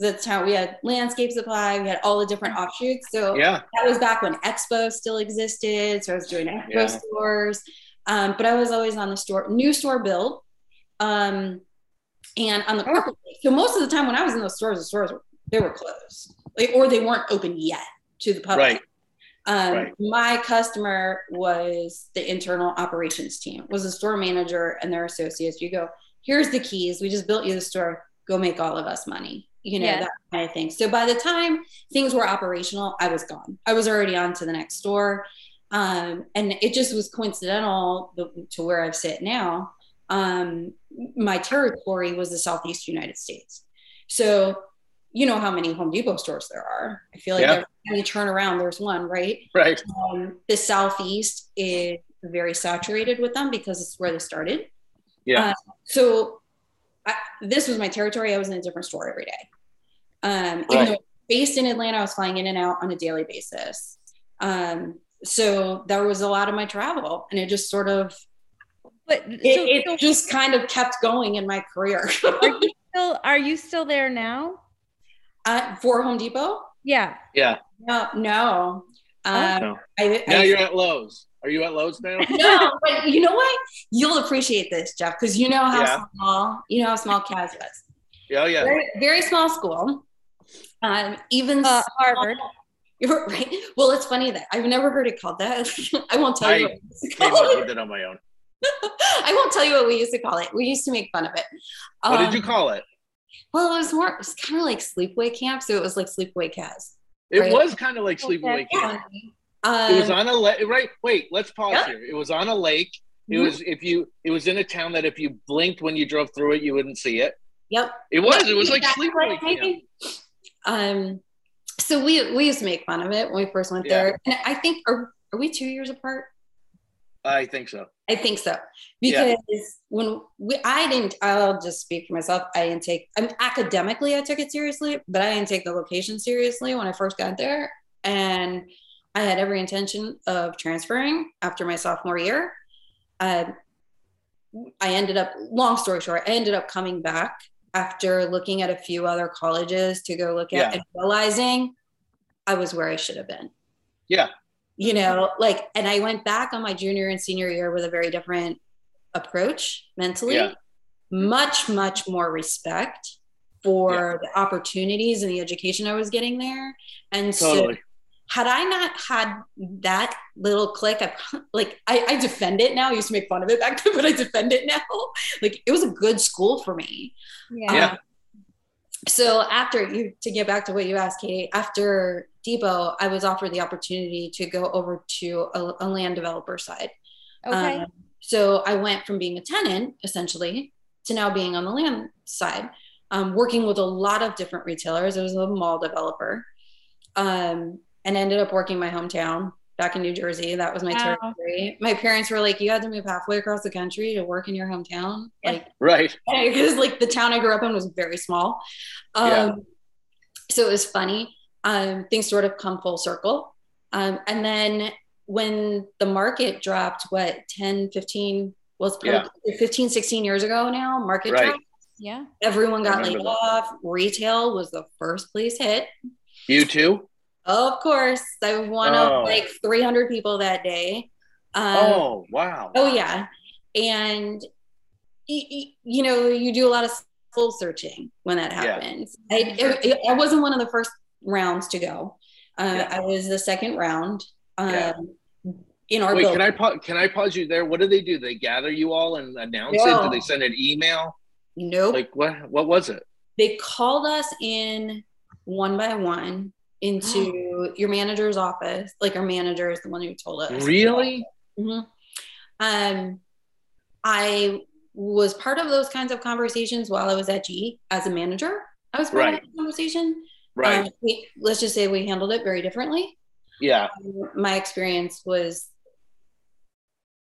That's how we had landscape supply. We had all the different offshoots. So yeah, that was back when Expo still existed. So I was doing Expo yeah. stores. Um, but I was always on the store, new store build. Um, and on the corporate. So most of the time when I was in those stores, the stores were, they were closed, like, or they weren't open yet to the public. Right. Um, right. My customer was the internal operations team, was the store manager and their associates. You go, here's the keys. We just built you the store. Go make all of us money. you know, yeah. that kind of thing. So by the time things were operational, I was gone. I was already on to the next store. Um, and it just was coincidental to where I've sit now. Um, my territory was the Southeast United States. So, you know how many Home Depot stores there are. I feel like yeah. every turn around, there's one, right? Right. Um, the Southeast is very saturated with them because it's where they started. Yeah. Uh, so I, this was my territory. I was in a different store every day. Um, right. even though based in Atlanta, I was flying in and out on a daily basis. Um, so there was a lot of my travel, and it just sort of, but it, so, it so, just kind of kept going in my career. [laughs] are you still Are you still there now? Uh, for Home Depot? Yeah. Yeah. No, no. Um, oh. I, now I, you're at Lowe's. Are you at Lowe's now? [laughs] no, but you know what? You'll appreciate this, Jeff, because you know how yeah. small you know how small Kaz was. Yeah, oh, yeah. Very, very small school. Um, even uh, Harvard. [laughs] You're right. Well, it's funny that I've never heard it called that. [laughs] I won't tell I you. What came up with it on my own. [laughs] I won't tell you what we used to call it. We used to make fun of it. Um, what did you um, call it? Well, it was more. It was kind of like sleepaway camp, so it was like sleepaway Kaz. It right? was kind of like sleepaway camp. Um, it was on a lake. Right. Wait. Let's pause yep. here. It was on a lake. It mm-hmm. was if you. It was in a town that if you blinked when you drove through it, you wouldn't see it. Yep. It was. It was like sleepaway camp. Um. So we we used to make fun of it when we first went yeah. there, and I think are are we two years apart? I think so. I think so because yeah. when we, I didn't. I'll just speak for myself. I didn't take. I mean, academically, I took it seriously, but I didn't take the location seriously when I first got there, and I had every intention of transferring after my sophomore year. Uh, I ended up, long story short, I ended up coming back after looking at a few other colleges to go look at yeah. and realizing I was where I should have been. Yeah. You know, like, and I went back on my junior and senior year with a very different approach mentally, yeah. much, much more respect for yeah. the opportunities and the education I was getting there. And totally. so had I not had that little click, I like I, I, defend it now. I used to make fun of it back then, [laughs] but I defend it now. [laughs] Like it was a good school for me. Yeah. Um, so after you to get back to what you asked, Katie, after Depot, I was offered the opportunity to go over to a, a land developer side. Okay. Um, so I went from being a tenant essentially to now being on the land side, um, working with a lot of different retailers. I was a mall developer. Um, and ended up working my hometown back in New Jersey. That was my wow. territory. My parents were like, "You had to move halfway across the country to work in your hometown." Like, [laughs] right? Because like the town I grew up in was very small. Um, yeah. So it was funny. Um, things sort of come full circle. Um, and then when the market dropped, what 10, 15, well, it's yeah. 15, 16 years ago now, market right. dropped. Yeah. Everyone got laid that. off. Retail was the first place hit. You too? Of course, I was one oh. of like 300 people that day. Um, oh wow! Oh yeah, and you know you do a lot of soul searching when that happens. Yeah. I, it, I wasn't one of the first rounds to go. Uh, yeah. I was the second round. Um, yeah. In our Wait, building. can I pa- can I pause you there? What do they do? They gather you all and announce no. it? Do they send an email? Nope. Like what? What was it? They called us in one by one into [gasps] your manager's office. Like our manager is the one who told us. Really? Mm-hmm. Um, I was part of those kinds of conversations while I was at G as a manager. I was part right. of the conversation. Right. Um, we, let's just say we handled it very differently. Yeah. Um, my experience was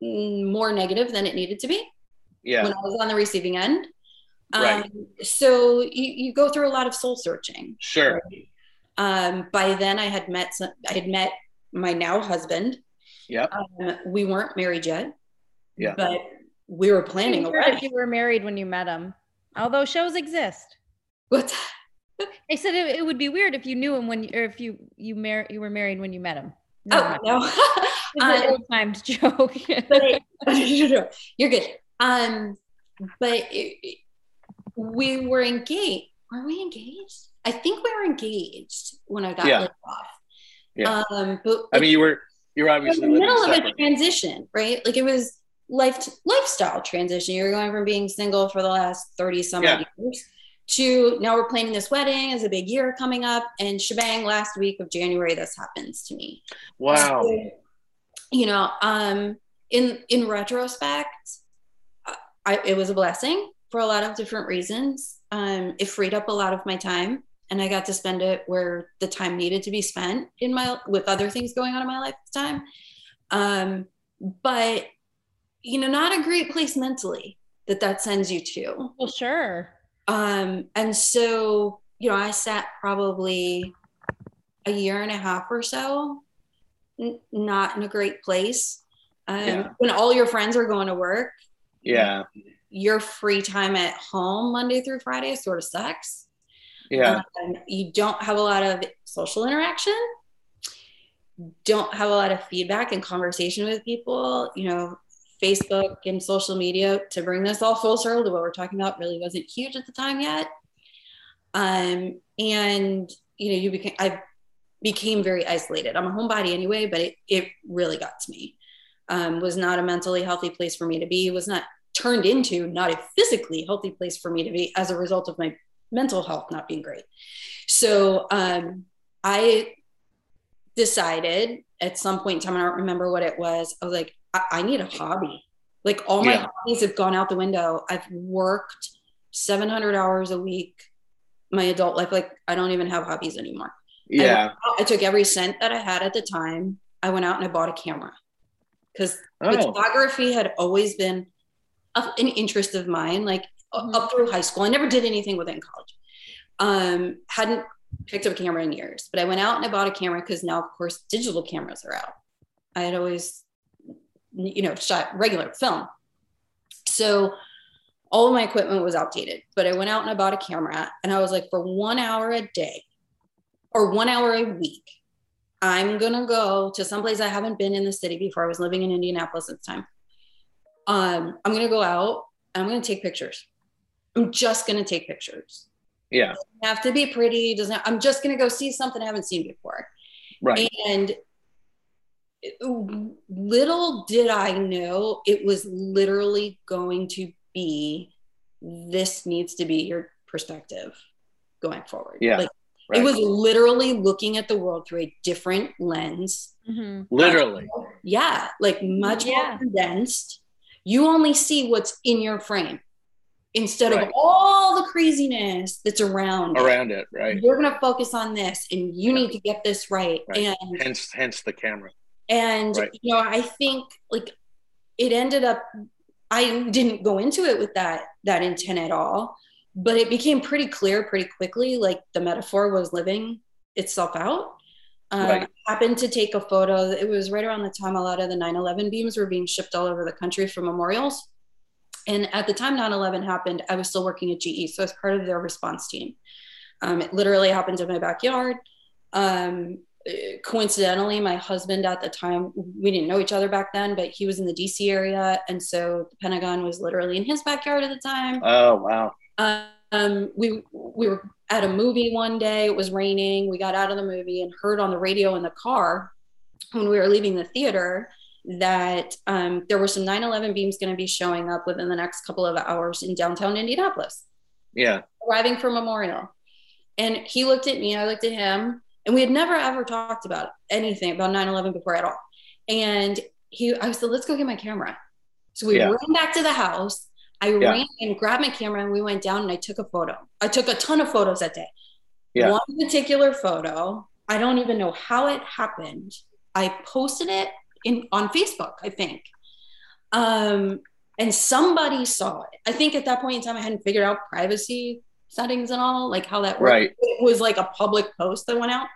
more negative than it needed to be. Yeah. When I was on the receiving end. Um, right. So you, you go through a lot of soul searching. Sure. Right? Um, by then, I had met some, I had met my now husband. Yeah. Um, we weren't married yet. Yeah. But we were planning already. You were married when you met him, although shows exist. What? [laughs] I said it, it, would be weird if you knew him when, you, or if you you mar- you were married when you met him. No, oh no, it's an [laughs] um, old times [laughs] joke. but you're good. Um, but it, it, we were engaged. Were we engaged? I think we were engaged when I got yeah. laid off. Yeah. Um, but I mean, you were you're obviously in the middle of a transition, right? Like it was life lifestyle transition. You're going from being single for the last thirty some yeah. years to now we're planning this wedding as a big year coming up and shebang last week of january this happens to me wow so, you know um in in retrospect I, it was a blessing for a lot of different reasons um it freed up a lot of my time and i got to spend it where the time needed to be spent in my with other things going on in my life at the time um but you know not a great place mentally that that sends you to well sure um, and so, you know, I sat probably a year and a half or so, n- not in a great place. Um, yeah. When all your friends are going to work, yeah, your free time at home Monday through Friday sort of sucks. Yeah, um, you don't have a lot of social interaction. Don't have a lot of feedback and conversation with people. You know, Facebook and social media to bring this all full circle to what we're talking about really wasn't huge at the time yet. Um, and you know, you became I became very isolated. I'm a homebody anyway, but it it really got to me. Um, was not a mentally healthy place for me to be. Was not turned into not a physically healthy place for me to be as a result of my mental health not being great. So um, I decided at some point in time, I don't remember what it was. I was like, I, I need a hobby. Like all my yeah. hobbies have gone out the window. I've worked 700 hours a week my adult life. Like I don't even have hobbies anymore. Yeah. I, I took every cent that I had at the time. I went out and I bought a camera because oh. photography had always been a, an interest of mine. Like mm-hmm. up through high school, I never did anything within college. Um, hadn't picked up a camera in years, but I went out and I bought a camera because now, of course, digital cameras are out. I had always you know, shot regular film. So all of my equipment was outdated, but I went out and I bought a camera and I was like, for one hour a day or one hour a week, I'm gonna go to someplace I haven't been in the city before. I was living in Indianapolis at the time. Um, I'm gonna go out I'm gonna take pictures. I'm just gonna take pictures. Yeah. have to be pretty, doesn't I'm just gonna go see something I haven't seen before. Right. And little did I know it was literally going to be this needs to be your perspective going forward. Yeah. Like right. it was literally looking at the world through a different lens. Mm-hmm. Literally. Yeah. Like much yeah. more condensed. You only see what's in your frame instead right. of all the craziness that's around around it, it right you're going to focus on this and you need to get this right, right. and hence hence the camera and right. you know i think like it ended up i didn't go into it with that that intent at all but it became pretty clear pretty quickly like the metaphor was living itself out um, right. happened to take a photo it was right around the time a lot of the 9-11 beams were being shipped all over the country for memorials and at the time 9-11 happened i was still working at ge so i was part of their response team um, it literally happened in my backyard um, coincidentally, my husband at the time, we didn't know each other back then, but he was in the DC area. And so the Pentagon was literally in his backyard at the time. Oh, wow. Um, we, we were at a movie one day, it was raining. We got out of the movie and heard on the radio in the car when we were leaving the theater that um, there were some 9 11 beams going to be showing up within the next couple of hours in downtown Indianapolis. Yeah. Arriving for Memorial. And he looked at me, I looked at him, and we had never ever talked about anything about 9-11 before at all. And he, I said, let's go get my camera. So we yeah. ran back to the house. I yeah. ran and grabbed my camera and we went down and I took a photo. I took a ton of photos that day. Yeah. One particular photo, I don't even know how it happened. I posted it in on Facebook, I think. Um, and somebody saw it. I think at that point in time, I hadn't figured out privacy settings and all, like how that worked. Right. It was like a public post that went out.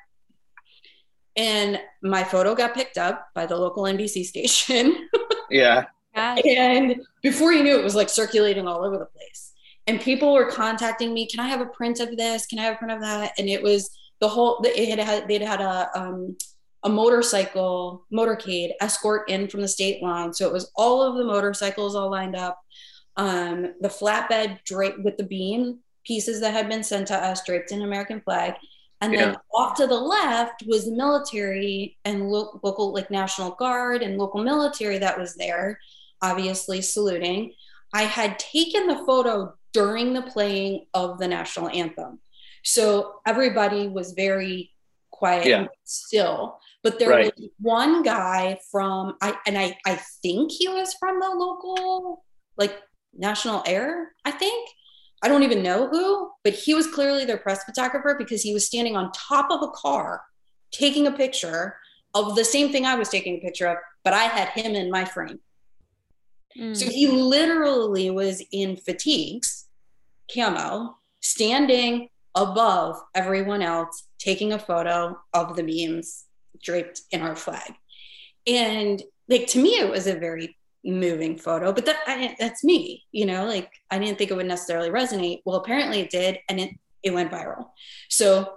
And my photo got picked up by the local NBC [laughs] station. yeah. And before you knew it, it was like circulating all over the place. And people were contacting me, can I have a print of this? Can I have a print of that? And it was the whole, it had, had they'd had a, um, a motorcycle motorcade escort in from the state line. So it was all of the motorcycles all lined up. Um, the flatbed draped with the beam pieces that had been sent to us draped in American flag. And then yeah. off to the left was the military and lo- local, like National Guard and local military that was there, obviously saluting. I had taken the photo during the playing of the national anthem. So everybody was very quiet yeah. and still. But there right. was one guy from I and I I think he was from the local like National Air, I think. I don't even know who, but he was clearly their press photographer because he was standing on top of a car taking a picture of the same thing I was taking a picture of, but I had him in my frame. Mm. So he literally was in fatigues, camo, standing above everyone else, taking a photo of the beams draped in our flag. And like to me, it was a very moving photo, but that I, that's me, you know, like I didn't think it would necessarily resonate. Well, apparently it did, and it it went viral. So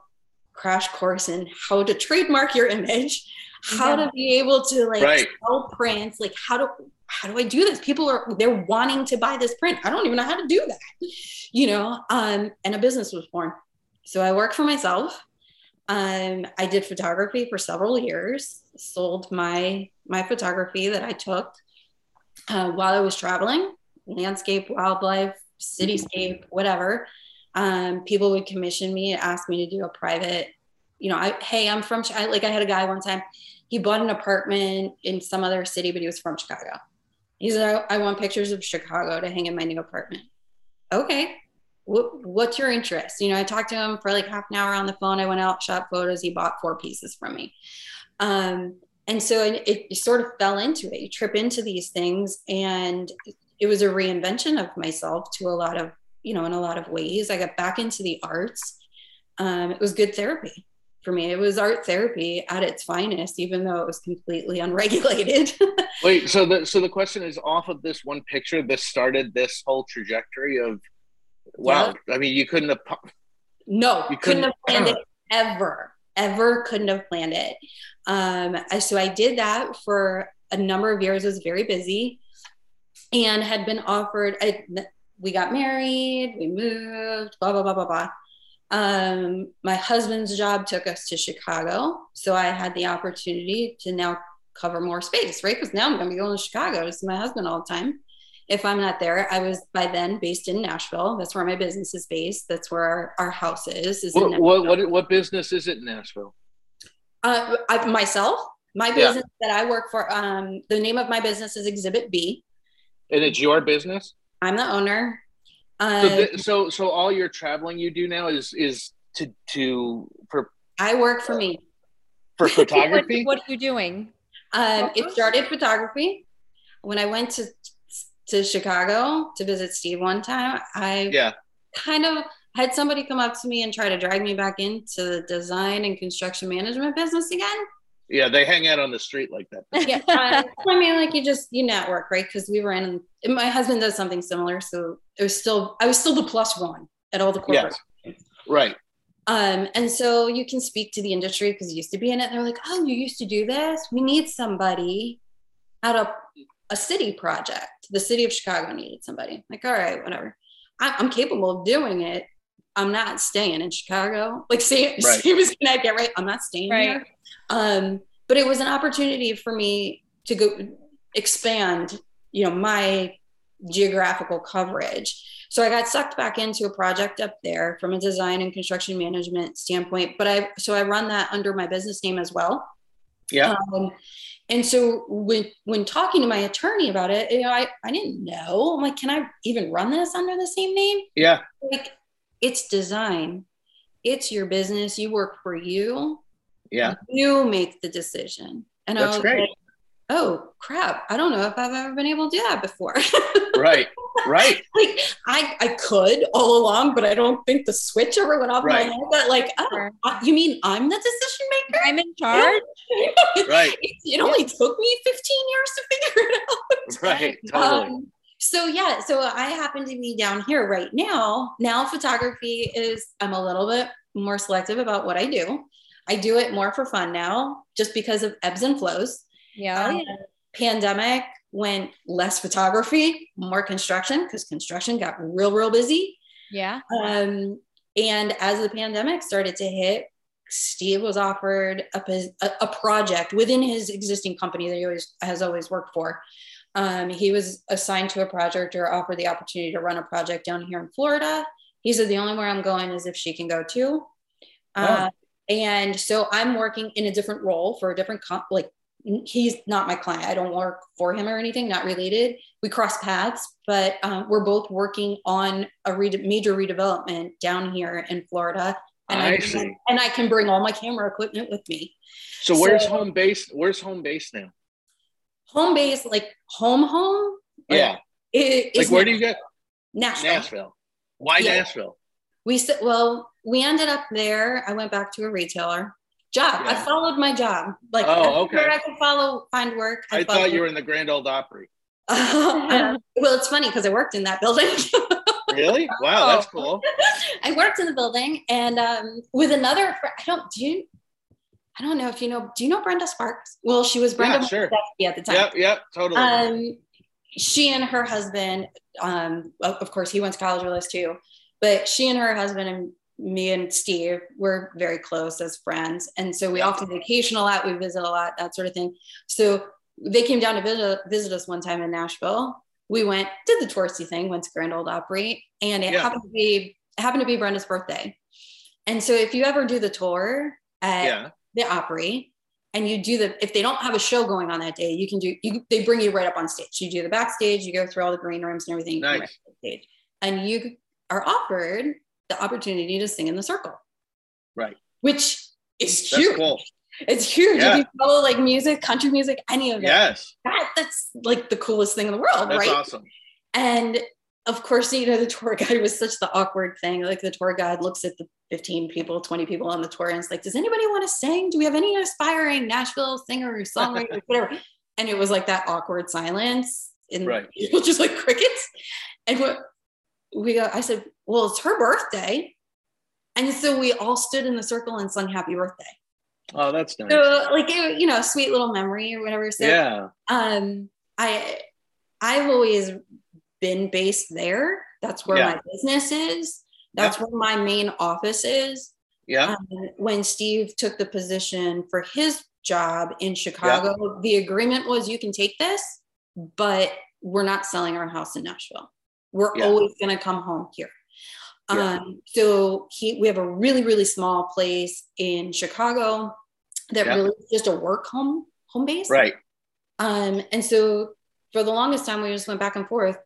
crash course in how to trademark your image, how yeah. to be able to like right. sell prints, like how to how do I do this? People are they're wanting to buy this print. I don't even know how to do that, you know. Um, and a business was born. So I work for myself. Um, I did photography for several years. Sold my my photography that I took uh, while I was traveling, landscape, wildlife, cityscape, whatever. Um, people would commission me, ask me to do a private. You know, I hey, I'm from I, like I had a guy one time. He bought an apartment in some other city, but he was from Chicago he said, I, I want pictures of Chicago to hang in my new apartment. Okay. What, what's your interest? You know, I talked to him for like half an hour on the phone. I went out, shot photos. He bought four pieces from me. Um, and so it, it sort of fell into it. You trip into these things, and it was a reinvention of myself to a lot of, you know, in a lot of ways. I got back into the arts. Um, it was good therapy for me. It was art therapy at its finest, even though it was completely unregulated. [laughs] Wait, so the so the question is off of this one picture, this started this whole trajectory of wow. Yeah. I mean, you couldn't have No, you couldn't, couldn't have planned it ever. Ever couldn't have planned it. Um, so I did that for a number of years. I was very busy and had been offered I, we got married, we moved, blah blah blah blah blah. Um, my husband's job took us to Chicago. So I had the opportunity to now cover more space, right? Because now I'm going to be going to Chicago to see my husband all the time. If I'm not there, I was by then based in Nashville. That's where my business is based. That's where our, our house is. is what, what, what, what, business is it in Nashville? Uh, I, myself, my business yeah. that I work for, um, the name of my business is Exhibit B. And it's your business? I'm the owner so, uh, th- so so all your traveling you do now is is to to for I work for me for [laughs] photography. what, what, are you doing? Um, it started photography when I went to to Chicago to visit Steve one time. I yeah kind of had somebody come up to me and try to drag me back into the design and construction management business again. Yeah, they hang out on the street like that. [laughs] yeah, I mean, like you just you network, right? Because we were in. My husband does something similar, so it was still I was still the plus one at all the corporate. Yes. Right. Um, and so you can speak to the industry because you used to be in it. They're like, oh, you used to do this. We need somebody at a a city project. The city of Chicago needed somebody. Like, all right, whatever. I, I'm capable of doing it. I'm not staying in Chicago. Like, say, right. same as Connecticut, right? I'm not staying right. here. Um, but it was an opportunity for me to go expand, you know, my geographical coverage. So I got sucked back into a project up there from a design and construction management standpoint. But I so I run that under my business name as well. Yeah. Um, and so when when talking to my attorney about it, you know, I, I didn't know. I'm like, can I even run this under the same name? Yeah. Like it's design. It's your business. You work for you. Yeah. You make the decision. And That's great. Like, oh crap. I don't know if I've ever been able to do that before. [laughs] right. Right. [laughs] like I, I could all along, but I don't think the switch ever went off right. my head. But like, oh, you mean I'm the decision maker? I'm in charge. [laughs] right. It, it, only took me 15 years to figure it out. Right. Totally. Um, so yeah, so I happen to be down here right now. Now photography is I'm a little bit more selective about what I do. I do it more for fun now, just because of ebbs and flows. Yeah. Um, pandemic went less photography, more construction because construction got real, real busy. Yeah. Um, and as the pandemic started to hit, Steve was offered a, a, a project within his existing company that he always has always worked for Um, he was assigned to a project or offered the opportunity to run a project down here in Florida. He said the only way I'm going is if she can go too. Oh. Uh, and so I'm working in a different role for a different comp, like he's not my client. I don't work for him or anything, not related. We cross paths, but um, we're both working on a re- major redevelopment down here in Florida. And I, I see. and I can bring all my camera equipment with me. So where's so, home base? Where's home base now? Home base, like home, home. Yeah. It, like where do you get? Nashville. Nashville. Why yeah. Nashville? We said, well, we ended up there. I went back to a retailer job. Yeah. I followed my job. Like oh, okay. I could follow, find work. I, I thought you were in the Grand Ole Opry. [laughs] well, it's funny because I worked in that building. [laughs] really? Wow, that's cool. [laughs] I worked in the building and um, with another. I don't do. You, I don't know if you know. Do you know Brenda Sparks? Well, she was Brenda yeah, sure. at the time. Yep, yep, totally. Um, she and her husband. Um, of course, he went to college with us too. But she and her husband and me and Steve were very close as friends. And so we often vacation a lot, we visit a lot, that sort of thing. So they came down to visit, visit us one time in Nashville. We went, did the touristy thing, went to Grand Ole Opry, and it yeah. happened to be it happened to be Brenda's birthday. And so if you ever do the tour at yeah. the Opry and you do the if they don't have a show going on that day, you can do you they bring you right up on stage. You do the backstage, you go through all the green rooms and everything. Nice. Right and you are offered the opportunity to sing in the circle. Right. Which is that's huge. Cool. It's huge. Yeah. If you follow like music, country music, any of it. Yes. That, that's like the coolest thing in the world, that's right? awesome. And of course, you know, the tour [laughs] guide was such the awkward thing. Like the tour guide looks at the 15 people, 20 people on the tour and it's like, does anybody want to sing? Do we have any aspiring Nashville singer or songwriter, [laughs] whatever? And it was like that awkward silence. And right. people just like crickets. And what we go, I said, well, it's her birthday. And so we all stood in the circle and sung happy birthday. Oh, that's nice. So like, you know, sweet little memory or whatever. So, yeah. Um, I, I've always been based there. That's where yeah. my business is. That's yeah. where my main office is. Yeah. Um, when Steve took the position for his job in Chicago, yeah. the agreement was you can take this, but we're not selling our house in Nashville. We're yeah. always going to come home here. Yeah. Um, so he, we have a really, really small place in Chicago that yeah. really is just a work home home base. Right. Um, and so for the longest time, we just went back and forth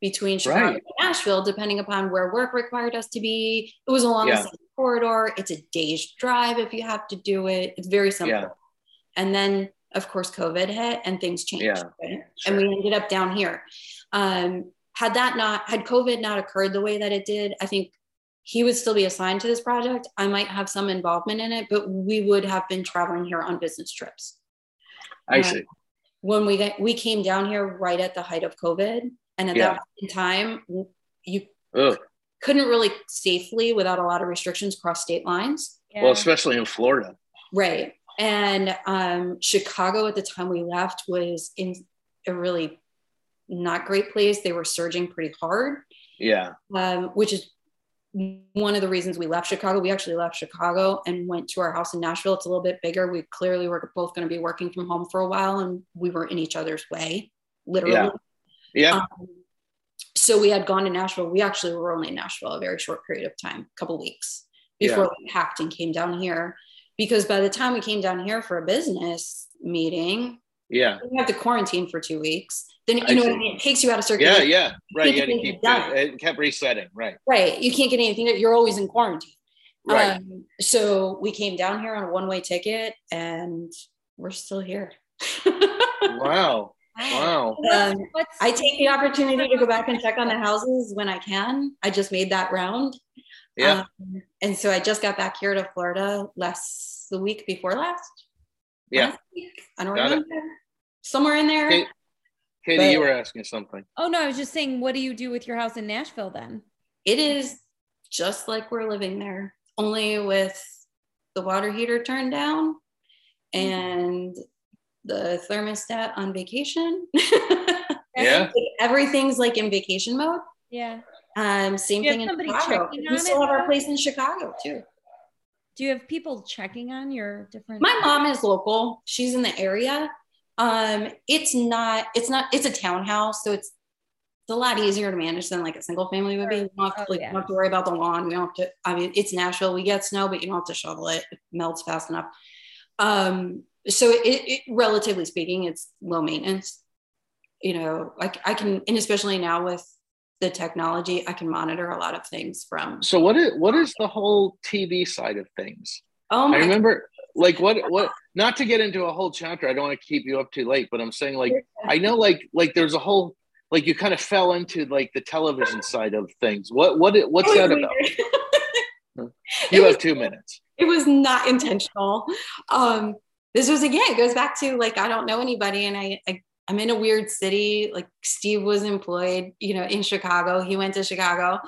between Chicago right. and Nashville, depending upon where work required us to be. It was along yeah. the same corridor. It's a day's drive if you have to do it. It's very simple. Yeah. And then, of course, COVID hit and things changed. Yeah. Right? Sure. And we ended up down here. Um, had that not had covid not occurred the way that it did i think he would still be assigned to this project i might have some involvement in it but we would have been traveling here on business trips i see when we got, we came down here right at the height of covid and at yeah. that time you Ugh. couldn't really safely without a lot of restrictions cross state lines yeah. well especially in florida right and um, chicago at the time we left was in a really not great place. They were surging pretty hard. Yeah. Um, which is one of the reasons we left Chicago. We actually left Chicago and went to our house in Nashville. It's a little bit bigger. We clearly were both going to be working from home for a while and we were in each other's way, literally. Yeah. yeah. Um, so we had gone to Nashville. We actually were only in Nashville a very short period of time, a couple weeks before yeah. we packed and came down here. Because by the time we came down here for a business meeting, yeah, we had to quarantine for two weeks then you know it takes you out of circulation. Yeah, yeah, right. Yeah, to keep it, it kept resetting. Right. Right. You can't get anything. You're always in quarantine. Right. Um, so we came down here on a one way ticket, and we're still here. [laughs] wow. Wow. Um, I take the opportunity to go back and check on the houses when I can. I just made that round. Yeah. Um, and so I just got back here to Florida last the week before last. Yeah. Last I don't got remember. It. Somewhere in there. Hey, Katie, but, you were asking something. Oh no, I was just saying, what do you do with your house in Nashville then? It is just like we're living there, only with the water heater turned down and the thermostat on vacation. [laughs] yeah. Everything's like in vacation mode. Yeah. Um, same thing in Chicago. We still have our place in Chicago too. Do you have people checking on your different? My mom is local. She's in the area, Um, it's not. It's not. It's a townhouse, so it's it's a lot easier to manage than like a single family would be. You don't have to, like, oh, yeah. don't have to worry about the lawn. We don't have to. I mean, it's Nashville. We get snow, but you don't have to shovel it. It melts fast enough. Um, so it, it relatively speaking, it's low maintenance. You know, like I can, and especially now with the technology, I can monitor a lot of things from. So what is what is the whole TV side of things? Oh, I remember like what what not to get into a whole chapter. I don't want to keep you up too late, but I'm saying like I know like like there's a whole like you kind of fell into like the television side of things. What what what's that about? [laughs] you have two minutes. It was not intentional. Um, this was again, it goes back to like I don't know anybody, and I, I I'm in a weird city. Like Steve was employed, you know, in Chicago. He went to Chicago.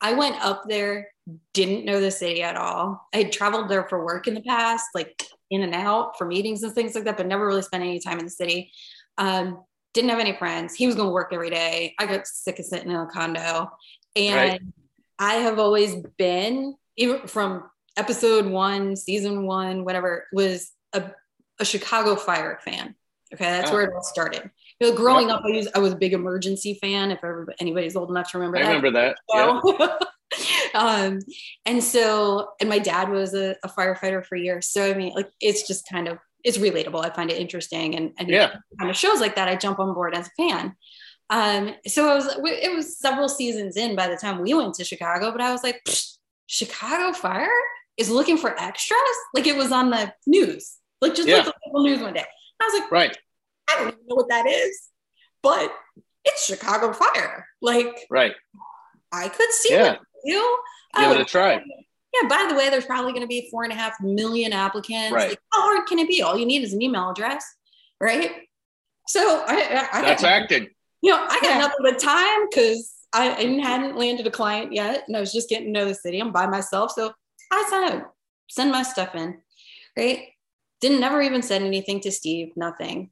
I went up there, didn't know the city at all. I had traveled there for work in the past, like in and out for meetings and things like that, but never really spent any time in the city. Um, didn't have any friends. He was going to work every day. I got sick of sitting in a condo. And right. I have always been, even from episode one, season one, whatever, was a, a Chicago Fire fan. Okay, that's oh. where it all started. You know, growing yep. up, I, used, I was a big emergency fan. If anybody's old enough to remember I that. remember that. Yeah. [laughs] um, and so, and my dad was a, a, firefighter for years. So I mean, like, it's just kind of it's relatable. I find it interesting, and, and yeah, kind of shows like that, I jump on board as a fan. Um, so it was it was several seasons in by the time we went to Chicago, but I was like, Chicago Fire is looking for extras. Like it was on the news, like just yeah. like the local news one day. I was like, right, I don't even know what that is, but it's Chicago Fire. Like, right, I could see yeah. You. Give it a oh, try yeah, by the way, there's probably going to be four and a half million applicants. Right. Like, how hard can it be? All you need is an email address, right? So I, I, I that's got, acting. You know, I got yeah. nothing but time because I, I hadn't landed a client yet, and I was just getting to know the city. I'm by myself, so I said, oh, send my stuff in, right? Didn't never even send anything to Steve, nothing.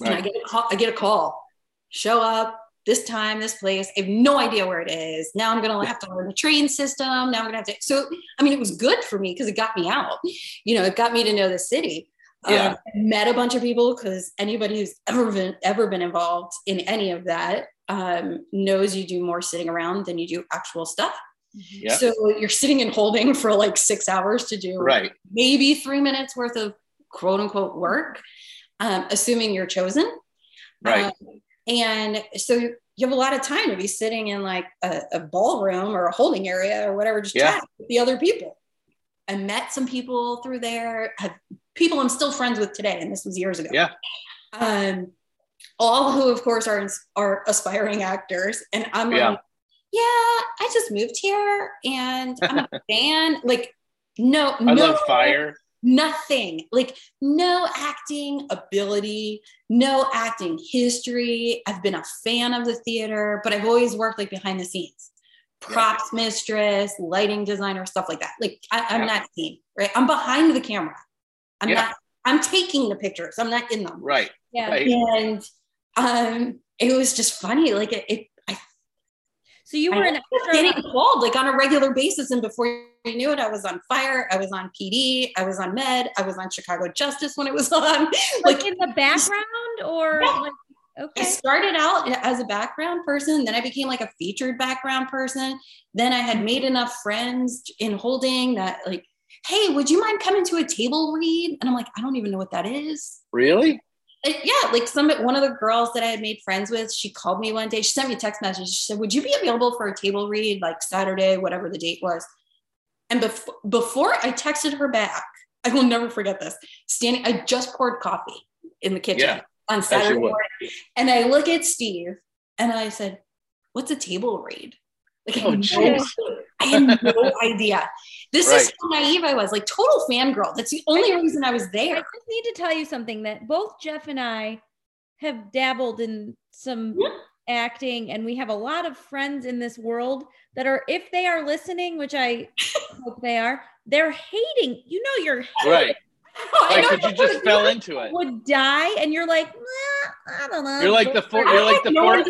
Right. And I get a call. I get a call. Show up this time, this place. I have no idea where it is. Now I'm going to have to learn the train system. Now I'm going to have to. So, I mean, it was good for me because it got me out. You know, it got me to know the city. Yeah. Um, met a bunch of people because anybody who's ever been ever been involved in any of that um, knows you do more sitting around than you do actual stuff. Yeah. So you're sitting and holding for like six hours to do right. maybe three minutes worth of quote unquote work, um, assuming you're chosen. Right. Um, and so you have a lot of time to be sitting in like a, a ballroom or a holding area or whatever, just yeah. chatting with the other people. I met some people through there, have people I'm still friends with today, and this was years ago. Yeah. Um, all who, of course, are are aspiring actors, and I'm yeah. like, yeah, I just moved here, and I'm a [laughs] fan. Like, no, I no, love fire nothing. Like no acting ability no acting history. I've been a fan of the theater but i've always worked like behind the scenes. Props yeah. mistress lighting designer stuff like that. Like I, am yeah. not seen right? I'm behind the camera. I'm yeah. not i'm taking the pictures. I'm not in them. Right. Yeah. Right. and um it was just funny. Like it, it so you were in getting called like on a regular basis, and before you knew it, I was on fire. I was on PD. I was on Med. I was on Chicago Justice when it was [laughs] on. Like, like in the background, or yeah. like okay. I started out as a background person, then I became like a featured background person. Then I had made enough friends in holding that like hey, would you mind coming to a table read? And I'm like, I don't even know what that is. Really? Yeah, like some one of the girls that I had made friends with, she called me one day. She sent me a text message. She said, "Would you be available for a table read, like Saturday, whatever the date was?" And bef- before I texted her back, I will never forget this. Standing, I just poured coffee in the kitchen yeah, on Saturday morning, and I look at Steve and I said, "What's a table read?" Like, oh, I, I had no [laughs] idea. This right. is how naive I was, like total fangirl. That's the only reason I was there. I just need to tell you something that both Jeff and I have dabbled in some yeah. acting, and we have a lot of friends in this world that are, if they are listening, which I [laughs] hope they are, they're hating. You know, you're hating. right. [laughs] Like, you just fell into it. Would die, and you're like, I don't know. You're like the four. You're like the no four.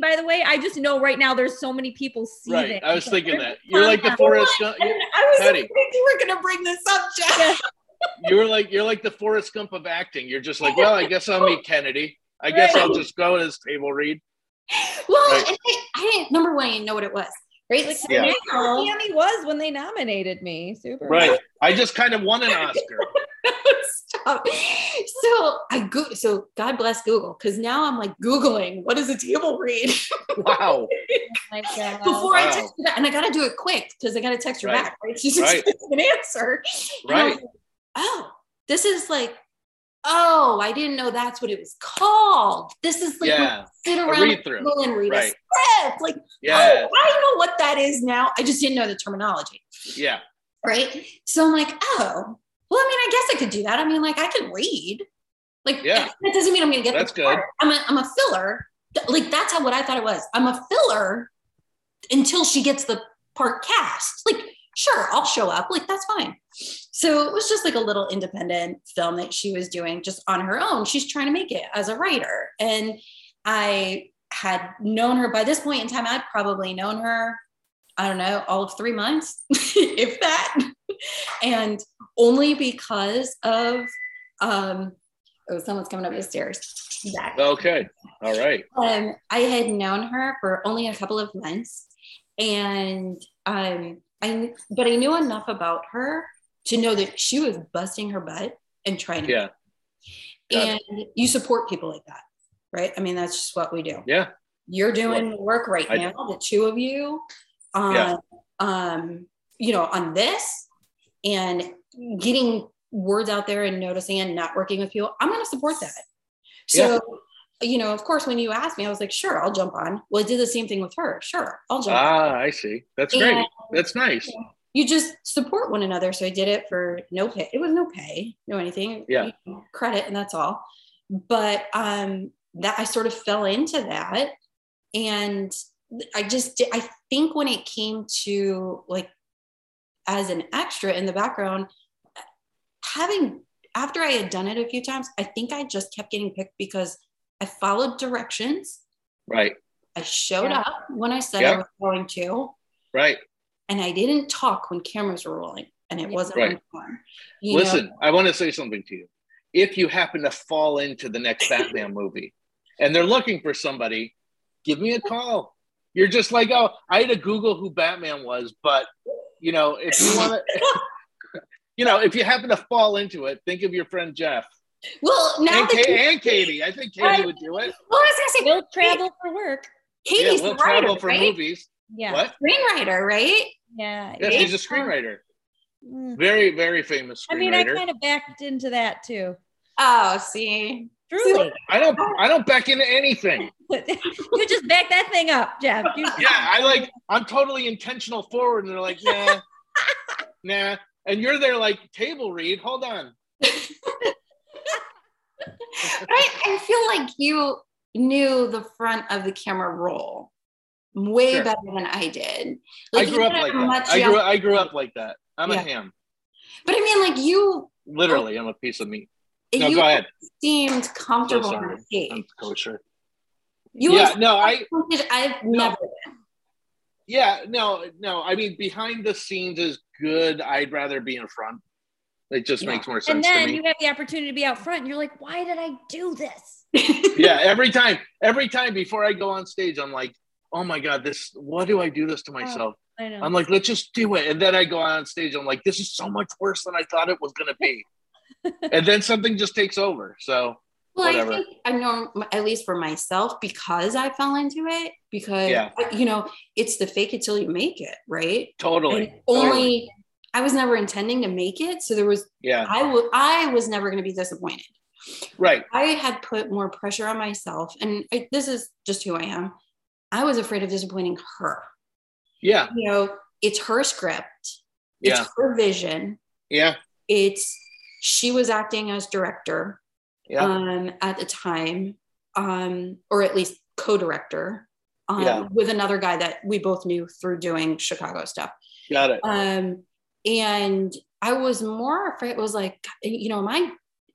By the way. I just know right now there's so many people seething. Right. I was thinking that you're like the Forrest. I was Petty. you were gonna bring this up, Jeff. you're like you're like the Forrest Gump of acting. You're just like, well, I guess I'll meet Kennedy. I guess I'll just go to his table read. Well, right. I, I, didn't number one, I didn't know what it was. Right? Like, yeah. Tammy was when they nominated me. Super. Right. [laughs] I just kind of won an Oscar. Stop. So I go. So God bless Google, because now I'm like googling what is a table read. [laughs] Wow. oh Before wow. I text her back, and I got to do it quick because I got to text her right. back. Right. She's right. an answer. Right. Like, oh, this is like oh, I didn't know that's what it was called. This is like yeah. sit around and read right. a script. Like, yeah. oh, I know what that is now. I just didn't know the terminology. Yeah. Right. So I'm like, oh, well, I mean, I guess I could do that. I mean, like, I can read. Like, yeah. that doesn't mean I'm going to get that's good. Part. I'm a, I'm a filler. Like, that's how what I thought it was. I'm a filler until she gets the part cast. Like, sure, I'll show up. Like, that's fine. So it was just like a little independent film that she was doing just on her own. She's trying to make it as a writer. And I had known her by this point in time, I'd probably known her, I don't know, all of three months, [laughs] if that. and only because of, um, oh, someone's coming up the stairs. Back. Okay. All right. Um, I had known her for only a couple of months. And um, I but I knew enough about her to know that she was busting her butt and trying to. Yeah. and it. you support people like that, right? I mean, that's just what we do. Yeah. You're doing well, work right I now, the two of you, on yeah. um, you know, on this and getting words out there and noticing and networking with people. I'm going to support that. So yeah you know, of course, when you asked me, I was like, sure, I'll jump on. Well, I did the same thing with her. Sure, I'll jump ah, on. I see. That's great. That's nice. You just support one another. So I did it for no pay. It was no pay, no anything. Yeah. Credit, and that's all. But um, that I sort of fell into that. And I just, I think when it came to like as an extra in the background, having, after I had done it a few times, I think I just kept getting picked because I followed directions. Right. I showed yeah. up when I said I was going to. Right. And I didn't talk when cameras were rolling and it wasn't right. Listen, know? I want to say something to you. If you happen to fall into the next Batman [laughs] movie and they're looking for somebody, give me a call. You're just like, oh, I had to Google who Batman was, but you know, if you want to, [laughs] you know, if you happen to fall into it, think of your friend Jeff. Well, now and, Kay, and Katie, I think Katie I, would do it. Well, I was gonna say, we'll travel for work. Katie's yeah, we'll writer, travel for right? movies. Yeah, what screenwriter, right? Yeah, yeah, she's a screenwriter. Mm. Very, very famous. I mean, I kind of backed into that too. Oh, see, truly, I don't, I don't back into anything. [laughs] you just back that thing up, Jeff. You- [laughs] yeah, I like, I'm totally intentional forward, and they're like, nah, [laughs] nah, and you're there like table read. Hold on. right? I feel like you knew the front of the camera roll way sure. better than I did. Like I grew up like that. I grew, I grew up like that. I'm yeah. a ham. But I mean, like you. Literally, I'm a piece of meat. No, go ahead. Seemed comfortable so on stage. I'm kosher. You yeah, no, I. I've no. never been. Yeah, no, no. I mean, behind the scenes is good. I'd rather be in front. It just yeah. makes more sense. And then you have the opportunity to be out front, and you're like, why did I do this? [laughs] yeah, every time, every time before I go on stage, I'm like, oh my god, this. Why do I do this to oh, myself? Oh, I know. I'm like, let's just do it, and then I go on stage. I'm like, this is so much worse than I thought it was gonna be, [laughs] and then something just takes over. So. Well, Whatever. I think I know at least for myself because I fell into it because yeah. you know it's the fake it till you make it, right? Totally. And only I was never intending to make it. So there was, yeah, I, w- I was never going to be disappointed. Right. I had put more pressure on myself. And I, this is just who I am. I was afraid of disappointing her. Yeah. You know, it's her script, it's yeah. her vision. Yeah. It's, she was acting as director yeah. um, at the time, um, or at least co director. Um, yeah. with another guy that we both knew through doing Chicago stuff. Got it. Um, and I was more afraid. It was like, you know, am I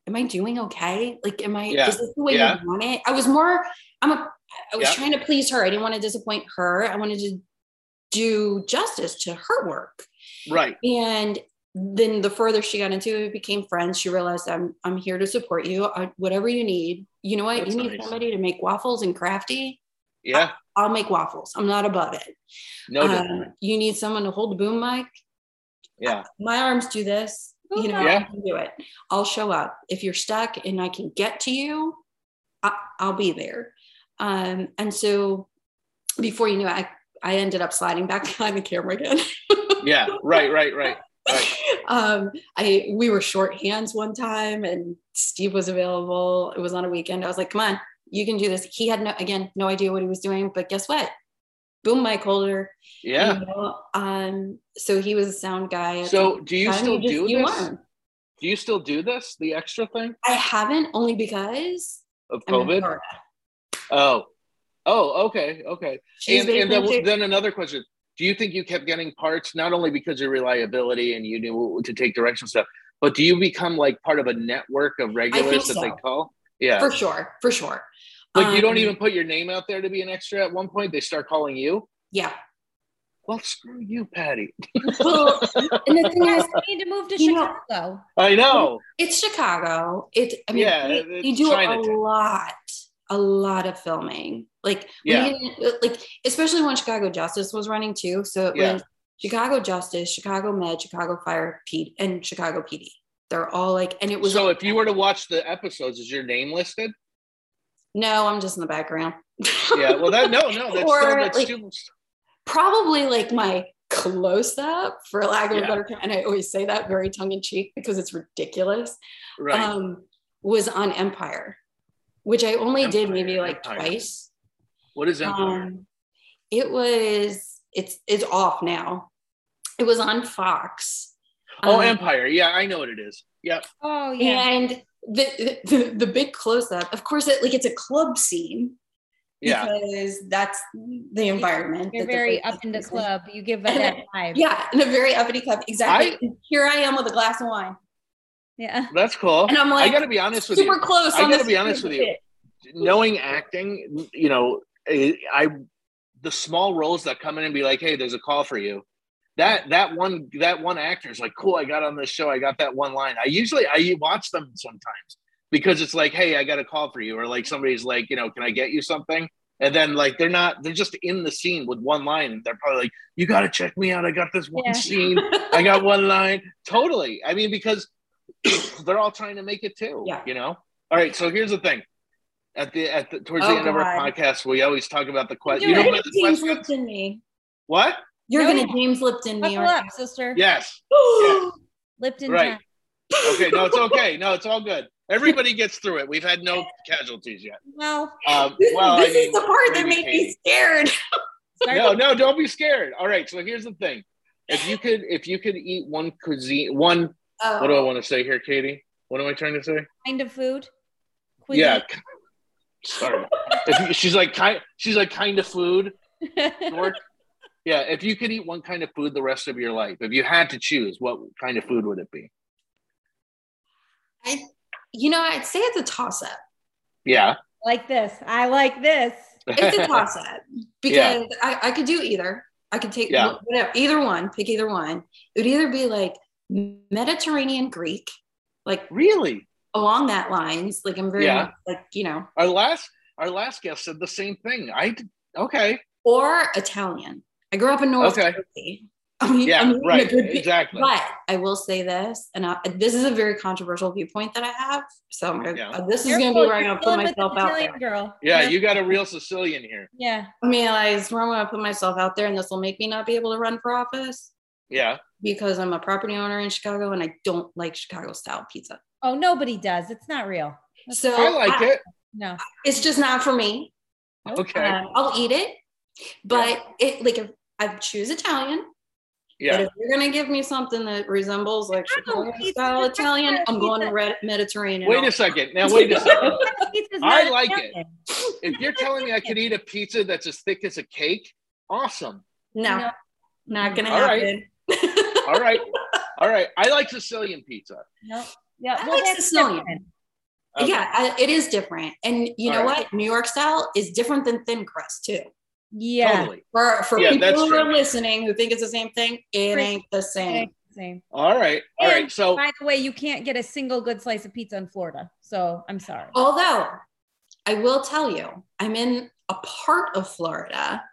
am I doing okay? Like, am I yeah. is this the way yeah. you want it? I was more. I'm a. I was yeah. trying to please her. I didn't want to disappoint her. I wanted to do justice to her work. Right. And then the further she got into it, we became friends. She realized I'm I'm here to support you. I, whatever you need. You know what? That's you need nice. somebody to make waffles and crafty. Yeah. I, will make waffles. I'm not above it. No. Um, you need someone to hold the boom mic. Yeah. My arms do this. You know, yeah. I can do it. I'll show up. If you're stuck and I can get to you, I, will be there. Um, and so before you knew it, I, I ended up sliding back [laughs] behind the camera again. yeah, right, right, right. Right. [laughs] um, I we were short hands one time, and Steve was available. It was on a weekend. I was like, "Come on, you can do this." He had no again no idea what he was doing, but guess what? Boom mic holder. Yeah. You know? Um. So he was a sound guy. So do you still do this? Do you still do this? The extra thing? I haven't only because of COVID. Oh. Oh, okay, okay. She's and, and then, then another question: Do you think you kept getting parts not only because of reliability and you knew to take direction stuff, but do you become like part of a network of regulars that so. they call? Yeah, for sure, for sure. Like um, you don't um, even put your name out there to be an extra. At one point, they start calling you. Yeah. Well, screw you, Patty. [laughs] well, and the thing is, [laughs] we need to move to you Chicago. Know, I know. It's Chicago. It's I mean, yeah, you do Chinatown. a lot a lot of filming. Like yeah, like especially when Chicago Justice was running too. So it yeah. was Chicago Justice, Chicago Med, Chicago Fire, P, and Chicago PD. They're all like, and it was. So if you were to watch the episodes, is your name listed? No, I'm just in the background. yeah, well, that no, no, [laughs] that's or, still, that's like, still... probably like my close up, for lack of yeah. a better term, and I always say that very tongue in cheek because it's ridiculous. Right. Um, was on Empire which I only Empire, did maybe like Empire. twice. What is Empire? Um, it was it's it's off now. It was on Fox. Oh, um, Empire. Yeah, I know what it is. Yep. Oh, yeah. And the the, the big close up, of course, it like it's a club scene. Yeah. Because that's the environment. You're very up in the club. You give that vibe. Yeah, in a very uppity club. Exactly. I, Here I am with a glass of wine. Yeah. That's cool. And I'm like, I got to be honest with you. Super close. I got to be honest with you. Knowing acting, you know, I the small roles that come in and be like, "Hey, there's a call for you." That that one that one actor is like, "Cool, I got on this show. I got that one line." I usually I watch them sometimes because it's like, "Hey, I got a call for you," or like somebody's like, "You know, can I get you something?" And then like they're not they're just in the scene with one line and they're probably like, "You got to check me out. I got this one yeah. scene. I got one line." Totally. I mean, because [coughs] they're all trying to make it too. Yeah. You know. All right. So here's the thing. At the at the towards oh, the end God. of our podcast, we always talk about the question. You know what the James Lipton me. What? You're no. gonna James Lipton me, up, sister. Yes. [gasps] yes. Lipton. Right. Okay. No, it's okay. [laughs] No, it's all good. Everybody gets through it. We've had no [laughs] casualties yet. Well, um, well, this I mean, is the part that made me scared. [laughs] no, no, don't be scared. All right. So here's the thing: if you could, if you could eat one cuisine, one Oh. What do I um, want to say here, Katie? What am I trying to say? Kind of food. Cuisine. Yeah. Sorry. you, she's like kind. She's like kind of food. [laughs] yeah. If you could eat one kind of food the rest of your life, if you had to choose, what kind of food would it be? I, you know, I'd say it's a toss up. Yeah. Like this. I like this. It's a [laughs] toss up because yeah. I, I could do either. I could take yeah. whatever, either one, pick either one. It would either be like Mediterranean Greek, like really along that lines. Like I'm very yeah. much, like you know. Our last our last guest said the same thing. I okay. Or Italian. I grew up in North okay. Jersey. [laughs] I mean, yeah, I'm right. Good, exactly. But I will say this, and I, this is a very controversial viewpoint that I have. So gonna, yeah. uh, this is going to be where I'm going to put myself out there. Girl. Yeah, you got a real Sicilian here. Yeah. I mean, I where I'm going to put myself out there, and this will make me not be able to run for office. Yeah. Because I'm a property owner in Chicago and I don't like Chicago style pizza. Oh, nobody does. It's not real. That's so I like I, it. No. It's just not for me. Okay. Um, I'll eat it. But yeah. it like if I choose Italian. Yeah. But if you're gonna give me something that resembles like Chicago style Italian, I'm going to red Mediterranean. Wait a second. Now wait a second. [laughs] I like it. If you're telling me I could eat a pizza that's as thick as a cake, awesome. No. no. Not gonna All happen. Right. All right. All right. I like Sicilian pizza. No. Yeah. I well, like Sicilian. Okay. Yeah, I, it is different. And you All know right. what? New York style is different than thin crust too. Yeah. Totally. For for yeah, people who true. are listening who think it's the same thing, it ain't the same. same. All right. All and right. So by the way, you can't get a single good slice of pizza in Florida. So I'm sorry. Although I will tell you, I'm in a part of Florida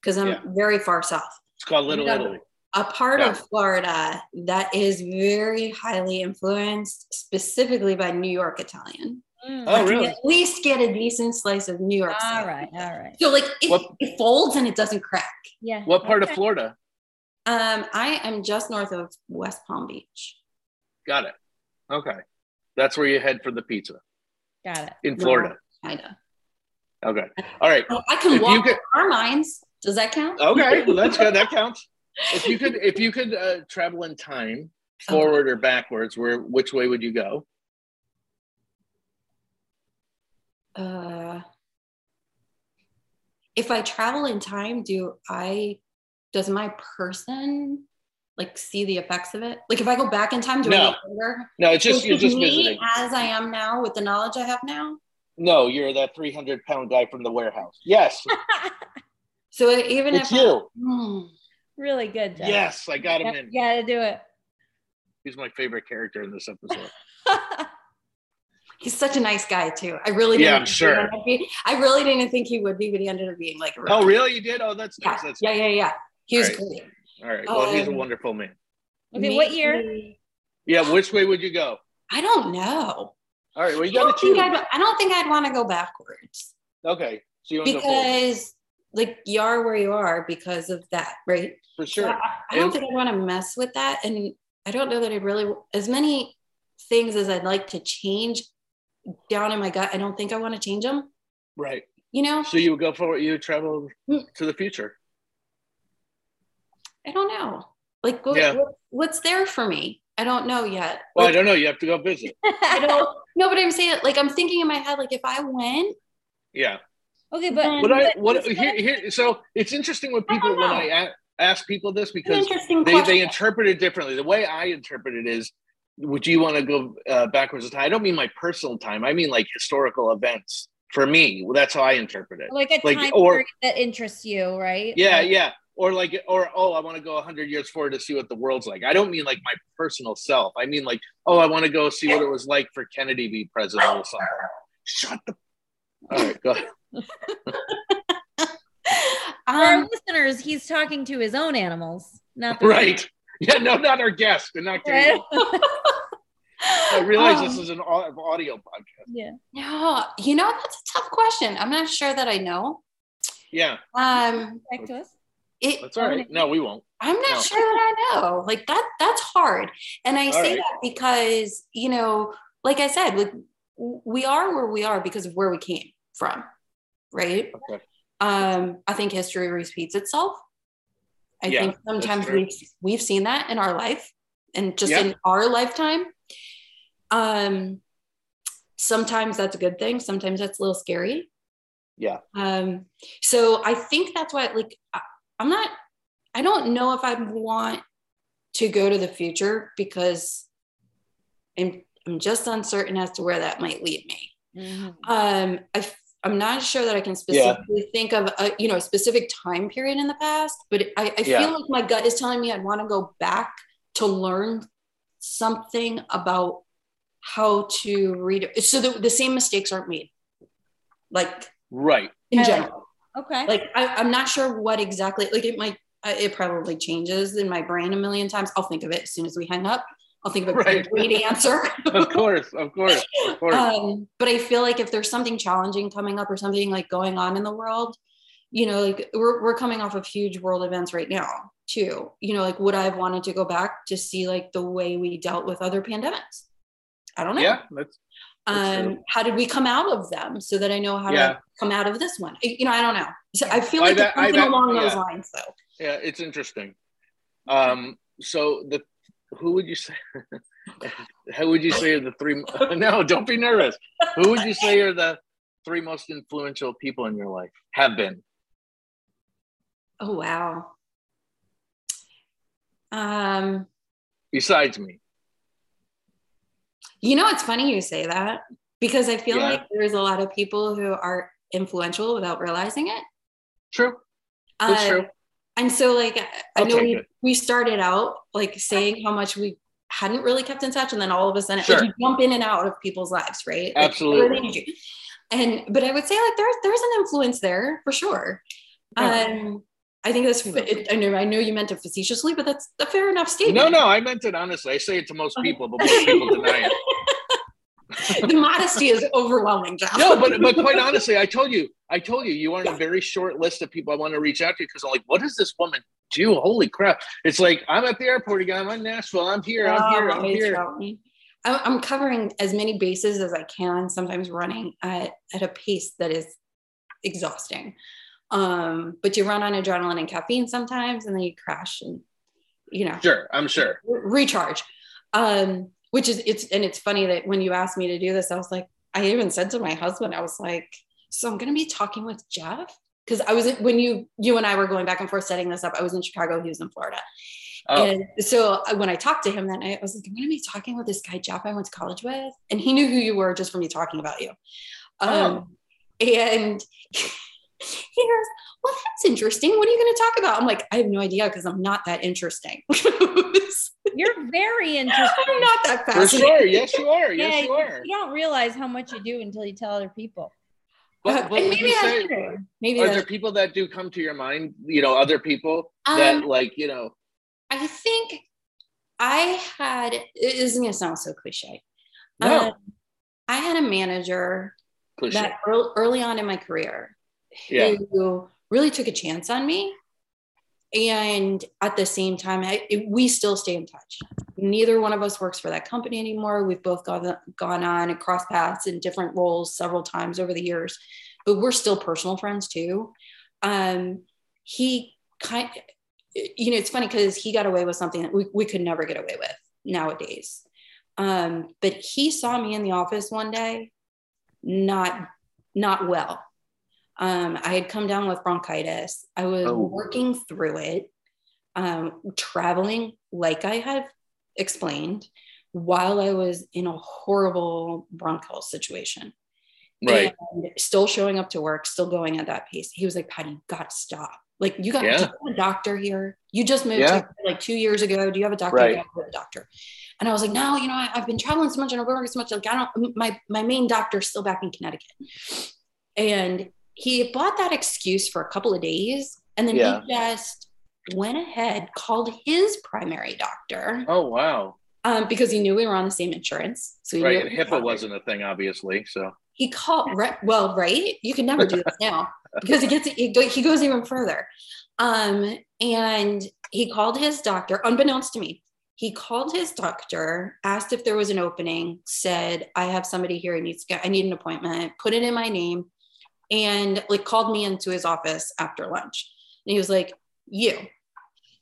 because I'm yeah. very far south. It's called Little Italy. A part yeah. of Florida that is very highly influenced specifically by New York Italian. Mm. Oh, really? At least get a decent slice of New York. All right, all right. So, like, it, it, folds and it doesn't crack. Yeah. What part okay. of Florida? Um, I am just north of West Palm Beach. Got it. Okay, that's where you head for the pizza. Got it. In Florida. No, kinda. Okay. All right. Oh, I can if walk could, our mines. Does that count? Okay, well, that's good. That counts. If you could, if you could uh, travel in time, forward or backwards, where which way would you go? Uh, if I travel in time, do I? Does my person like see the effects of it? Like if I go back in time, do no. I get No, it's just you're just me visiting. as I am now with the knowledge I have now. No, you're that 300 pound guy from the warehouse. Yes. [laughs] so even it's if you. I, hmm. Really good. Jeff. Yes, I got him in. Got to do it. He's my favorite character in this episode. [laughs] He's such a nice guy too. I really yeah, I'm sure. Be, I really didn't think he would be, but he ended up being like. oh, really? You did? Oh, that's yeah. nice. That's yeah, yeah, yeah. He was right. great. All right. Well, um, he's a um, wonderful man. Okay, what year? Yeah, which way would you go? I don't know. All right, well, you got to choose. I don't think I'd want to go backwards. Okay, so because like you are where you are because of that, right? For sure. So I, I, don't and, think I want to mess with that, and I don't know that I really as many things as I'd like to change down in my gut. I don't think I want to change them. Right. You know. So you would go forward. You travel hmm. to the future. I don't know. Like what, yeah. what, what's there for me? I don't know yet. Well, like, I don't know. You have to go visit. [laughs] I don't. No, but I'm saying like I'm thinking in my head like if I went. Yeah. Okay, but what I what here, here so it's interesting when people I when I ask people this because they, they interpret it differently. The way I interpret it is, would you want to go uh, backwards in time? I don't mean my personal time. I mean like historical events. For me, well, that's how I interpret it. Like a like, time or, that interests you, right? Yeah, like, yeah or like or oh i want to go 100 years forward to see what the world's like i don't mean like my personal self i mean like oh i want to go see what it was like for kennedy to be president or something shut the all right go ahead [laughs] for our um, listeners he's talking to his own animals not right [laughs] yeah no not our guest and not right? [laughs] I realize um, this is an audio podcast. Yeah. No, you know that's a tough question. I'm not sure that I know. Yeah. Um. Back to us. It, that's all right. No, we won't. I'm not no. sure that I know. Like that, that's hard. And I all say right. that because, you know, like I said, like we are where we are because of where we came from. Right. Okay. Um, I think history repeats itself. I yeah, think sometimes we've we've seen that in our life and just yeah. in our lifetime. Um, sometimes that's a good thing. Sometimes that's a little scary. Yeah. Um, so I think that's why, like, I'm not, I don't know if I want to go to the future because I'm, I'm just uncertain as to where that might lead me. Mm-hmm. Um, I, I'm not sure that I can specifically yeah. think of a you know a specific time period in the past, but I, I yeah. feel like my gut is telling me I'd want to go back to learn something about how to read it, so that the same mistakes aren't made. Like right in general. Okay. Like I, am not sure what exactly. Like it might. Uh, it probably changes in my brain a million times. I'll think of it as soon as we hang up. I'll think of a [laughs] right. great answer. [laughs] of course, of course, of course. Um, but I feel like if there's something challenging coming up or something like going on in the world, you know, like we're we're coming off of huge world events right now too. You know, like would I have wanted to go back to see like the way we dealt with other pandemics? I don't know. Yeah, that's um, how did we come out of them so that I know how yeah. to come out of this one? You know, I don't know. So I feel like I've, something I've, along yeah. those lines, though. Yeah, it's interesting. Um, so the who would you say? [laughs] how would you say are the three? [laughs] no, don't be nervous. Who would you say are the three most influential people in your life? Have been. Oh wow. Um. Besides me. You know, it's funny you say that because I feel yeah. like there's a lot of people who are influential without realizing it. True. That's uh, true. And so like I okay, know we, we started out like saying how much we hadn't really kept in touch, and then all of a sudden sure. like, you jump in and out of people's lives, right? Absolutely. Like, and but I would say like there's there's an influence there for sure. Yeah. Um I think that's. It, I know. I know you meant it facetiously, but that's a fair enough statement. No, no, I meant it honestly. I say it to most [laughs] people, but most people deny it. [laughs] [laughs] the modesty is overwhelming, John. No, but but quite [laughs] honestly, I told you, I told you, you are on a very short list of people I want to reach out to because I'm like, what does this woman do? Holy crap! It's like I'm at the airport again. I'm in Nashville. I'm here. I'm here. I'm here. I'm covering as many bases as I can. Sometimes running at at a pace that is exhausting. Um, but you run on adrenaline and caffeine sometimes, and then you crash and you know. Sure, I'm sure. Recharge. Um, which is it's and it's funny that when you asked me to do this, I was like, I even said to my husband, I was like, so I'm gonna be talking with Jeff because I was when you you and I were going back and forth setting this up. I was in Chicago, he was in Florida. Oh. And so when I talked to him that night, I was like, I'm gonna be talking with this guy Jeff I went to college with, and he knew who you were just from me talking about you. Oh. Um, and [laughs] he goes, Well, that's interesting. What are you going to talk about? I'm like, I have no idea because I'm not that interesting. [laughs] You're very interesting. I'm not that fascinating. For sure. Yes, you are. Yes, yeah, you are. You don't realize how much you do until you tell other people. But, but maybe say, maybe are there people that do come to your mind? You know, other people um, that like you know. I think I had. It isn't going to sound so cliche. No. Um, I had a manager cliche. that early, early on in my career yeah. who really took a chance on me. And at the same time I, it, we still stay in touch. Neither one of us works for that company anymore. We've both gone, gone on and crossed paths in different roles several times over the years but we're still personal friends too. Um, he kind you know it's funny because he got away with something that we, we could never get away with nowadays. Um, but he saw me in the office one day not not well um, I had come down with bronchitis. I was oh. working through it, um, traveling like I had explained while I was in a horrible bronchial situation. Right. And still showing up to work, still going at that pace. He was like, Patty, you got to stop. Like, you got yeah. a doctor here. You just moved yeah. like two years ago. Do you have a doctor? Right. have a doctor. And I was like, no, you know, I, have been traveling so much and I've been working so much. Like, I don't, my, my main doctor's still back in Connecticut. And he bought that excuse for a couple of days and then yeah. he just went ahead, called his primary doctor. Oh, wow. Um, because he knew we were on the same insurance. So right, and HIPAA wasn't a thing, obviously. So he called. Right, well, right, you can never do this now [laughs] because he gets he goes even further. Um, and he called his doctor, unbeknownst to me. He called his doctor, asked if there was an opening, said, "I have somebody here. I need to get, I need an appointment. Put it in my name and like called me into his office after lunch. And he was like, You,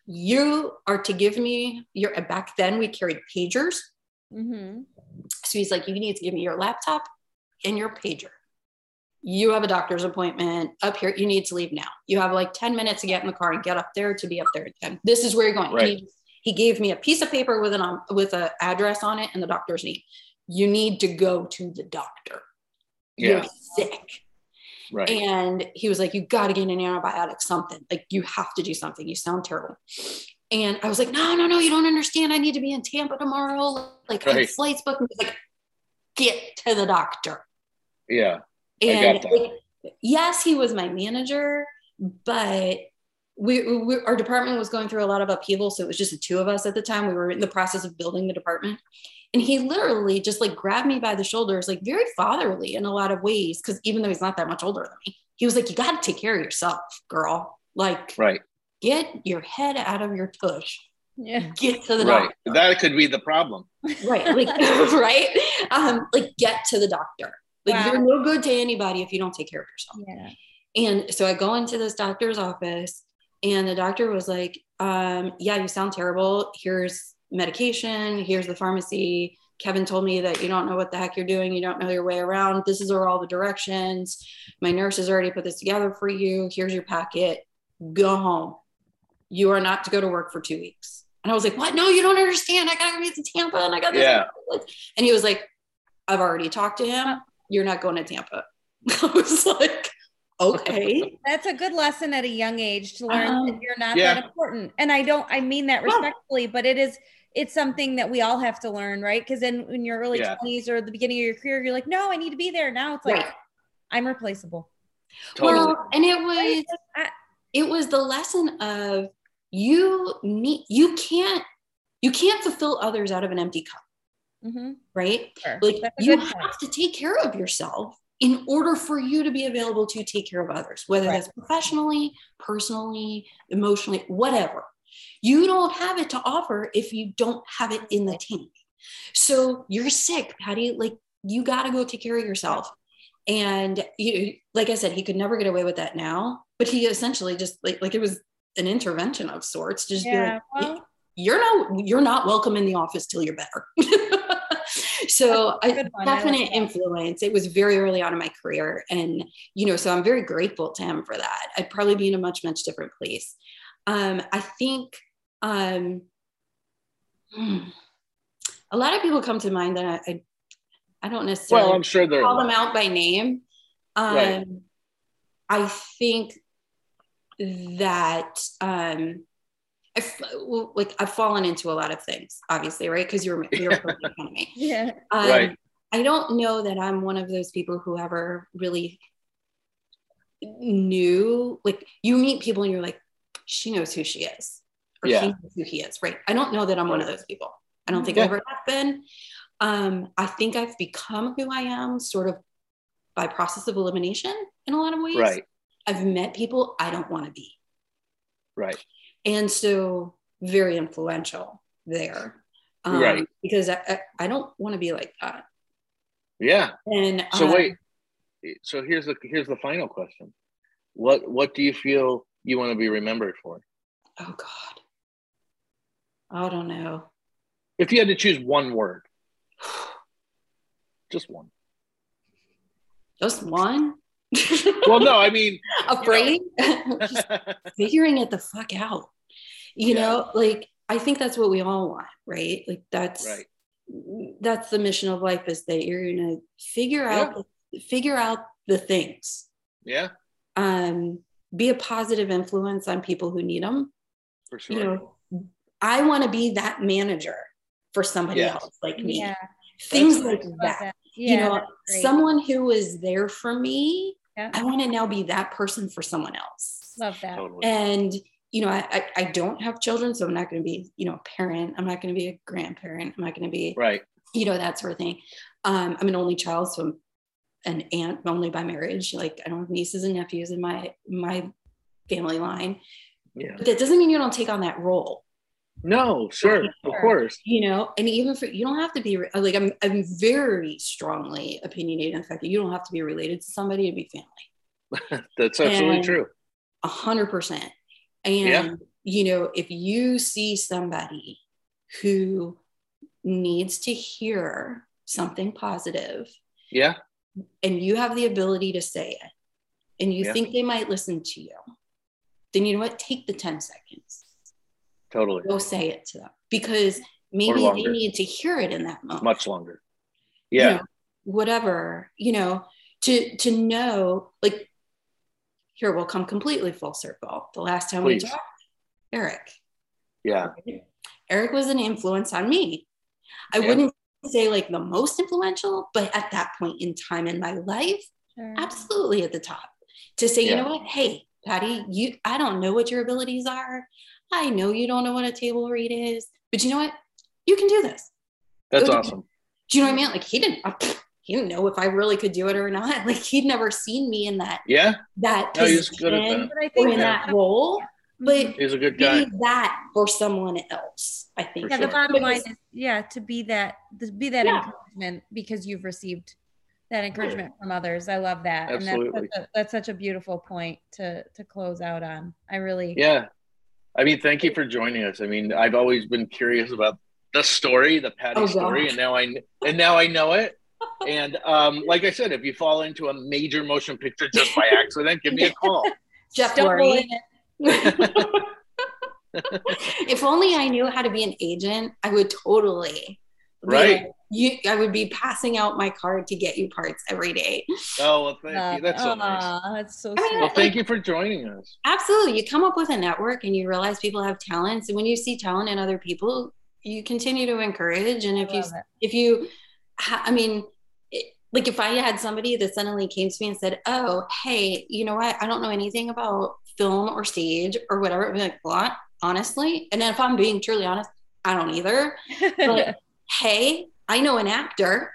you are to give me your back then we carried pagers. Mm-hmm. So he's like, You need to give me your laptop and your pager. You have a doctor's appointment up here. You need to leave now. You have like 10 minutes to get in the car and get up there to be up there at 10. This is where you're going. Right. He, he, gave me a piece of paper with an um, with an address on it and the doctor's name. You need to go to the doctor. Yeah. You're sick. Right. And he was like, You got to get an antibiotic, something. Like, you have to do something. You sound terrible. And I was like, No, no, no, you don't understand. I need to be in Tampa tomorrow. Like, right. flights booked. Like, get to the doctor. Yeah. And like, yes, he was my manager, but we, we, our department was going through a lot of upheaval. So it was just the two of us at the time. We were in the process of building the department. And he literally just like grabbed me by the shoulders, like very fatherly in a lot of ways. Cause even though he's not that much older than me, he was like, You got to take care of yourself, girl. Like, right. Get your head out of your tush. Yeah. Get to the right. doctor. That could be the problem. Right. Like, [laughs] [laughs] right. Um, like get to the doctor. Like wow. you're no good to anybody if you don't take care of yourself. Yeah. And so I go into this doctor's office and the doctor was like, um, yeah, you sound terrible. Here's medication. Here's the pharmacy. Kevin told me that you don't know what the heck you're doing. You don't know your way around. This is are all the directions. My nurse has already put this together for you. Here's your packet. Go home. You are not to go to work for two weeks. And I was like, what? No, you don't understand. I gotta go to Tampa and I got this. Yeah. And he was like, I've already talked to him. You're not going to Tampa. [laughs] I was like, okay. [laughs] That's a good lesson at a young age to learn um, that you're not yeah. that important. And I don't, I mean that respectfully, but it is, it's something that we all have to learn, right? Because then in your early yeah. 20s or the beginning of your career, you're like, no, I need to be there. Now it's like, right. I'm replaceable. Totally. Well, and it was, it was the lesson of you need, you can't, you can't fulfill others out of an empty cup. Mm-hmm. Right? Sure. Like you have point. to take care of yourself in order for you to be available to take care of others, whether right. that's professionally, personally, emotionally, whatever. You don't have it to offer if you don't have it in the tank. So you're sick, Patty. Like you got to go take care of yourself. And you, like I said, he could never get away with that now. But he essentially just like like it was an intervention of sorts. Just yeah, be like, well, you're not you're not welcome in the office till you're better. [laughs] so a definite influence. It was very early on in my career, and you know, so I'm very grateful to him for that. I'd probably be in a much much different place. Um, I think um, a lot of people come to mind that I, I, I don't necessarily well, I'm sure they're call them out by name. Um, right. I think that um, I've like I've fallen into a lot of things, obviously, right? Because you're you're making fun of me. [laughs] Yeah. Um, right. I don't know that I'm one of those people who ever really knew. Like you meet people and you're like, she knows who she is, or yeah. he knows who he is, right? I don't know that I'm one of those people. I don't think yeah. I ever have been. Um, I think I've become who I am, sort of by process of elimination in a lot of ways. Right. I've met people I don't want to be. Right and so very influential there um, right because I, I, I don't want to be like that yeah and so um, wait so here's the here's the final question what what do you feel you want to be remembered for oh god i don't know if you had to choose one word [sighs] just one just one [laughs] well, no, I mean, afraid, [laughs] figuring it the fuck out. You yeah. know, like I think that's what we all want, right? Like that's right. That's the mission of life is that you're gonna figure out figure out the things. Yeah. Um, be a positive influence on people who need them. For sure. You know, I want to be that manager for somebody yes. else like me. Yeah. Things That's like that. that. Yeah, you know, someone who is there for me yeah. I want to now be that person for someone else. Love that. And you know, I, I, I don't have children, so I'm not going to be, you know, a parent. I'm not going to be a grandparent. I'm not going to be, right. You know, that sort of thing. Um, I'm an only child, so I'm an aunt only by marriage. Like I don't have nieces and nephews in my my family line. Yeah. But that doesn't mean you don't take on that role. No, sure, of course. You know, and even for you don't have to be like I'm. I'm very strongly opinionated in the fact that you don't have to be related to somebody to be family. [laughs] That's absolutely and true. A hundred percent. And yeah. you know, if you see somebody who needs to hear something positive, yeah, and you have the ability to say it, and you yeah. think they might listen to you, then you know what? Take the ten seconds Totally. Go say it to them because maybe they need to hear it in that moment. Much longer. Yeah. You know, whatever, you know, to to know like here we'll come completely full circle. The last time Please. we talked, Eric. Yeah. Eric was an influence on me. I yeah. wouldn't say like the most influential, but at that point in time in my life, sure. absolutely at the top. To say, yeah. you know what, hey, Patty, you I don't know what your abilities are. I know you don't know what a table read is, but you know what? You can do this. That's awesome. Do you know what I mean? Like he didn't, uh, he didn't know if I really could do it or not. [laughs] Like he'd never seen me in that. Yeah. That no, he's good at that. or in yeah. that role. But he's a good guy. that for someone else, I think. Yeah, sure. the bottom line is, yeah, to be that, to be that yeah. encouragement because you've received that encouragement from others. I love that, Absolutely. and that's such, a, that's such a beautiful point to to close out on. I really, yeah, I mean, thank you for joining us. I mean, I've always been curious about the story, the Patty oh, story, and now I and now I know it. And um, like I said, if you fall into a major motion picture just by [laughs] accident, give me a call. Just don't worry. [laughs] if only I knew how to be an agent, I would totally right you I would be passing out my card to get you parts every day. Oh well, thank uh, you. That's so uh, nice. That's so I mean, Well, thank you for joining us. Absolutely. You come up with a network and you realize people have talents. And when you see talent in other people, you continue to encourage. And if you it. if you I mean, like if I had somebody that suddenly came to me and said, "Oh, hey, you know what? I don't know anything about film or stage or whatever," I'd be like, "What? Honestly?" And then if I'm being truly honest, I don't either. But [laughs] hey, I know an actor.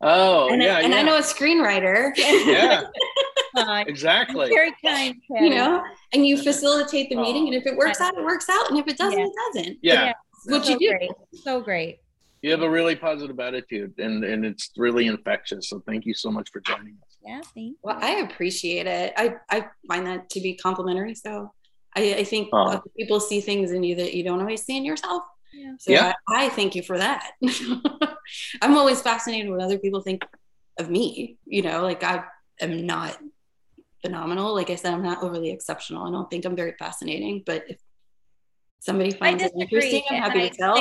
Oh, and yeah, I, and yeah. I know a screenwriter. yeah. [laughs] Exactly. Very kind. You know, and you facilitate the meeting, and if it works out, it works out, and if it doesn't, yeah. it doesn't. Yeah. What so you do. Great. So great you have a really positive attitude and and it's really infectious so thank you so much for joining us yeah thanks. well i appreciate it i i find that to be complimentary so i, I think oh. people see things in you that you don't always see in yourself yeah. so yeah. I, I thank you for that [laughs] i'm always fascinated when other people think of me you know like i am not phenomenal like i said i'm not overly exceptional i don't think i'm very fascinating but if somebody finds it interesting i'm happy I to tell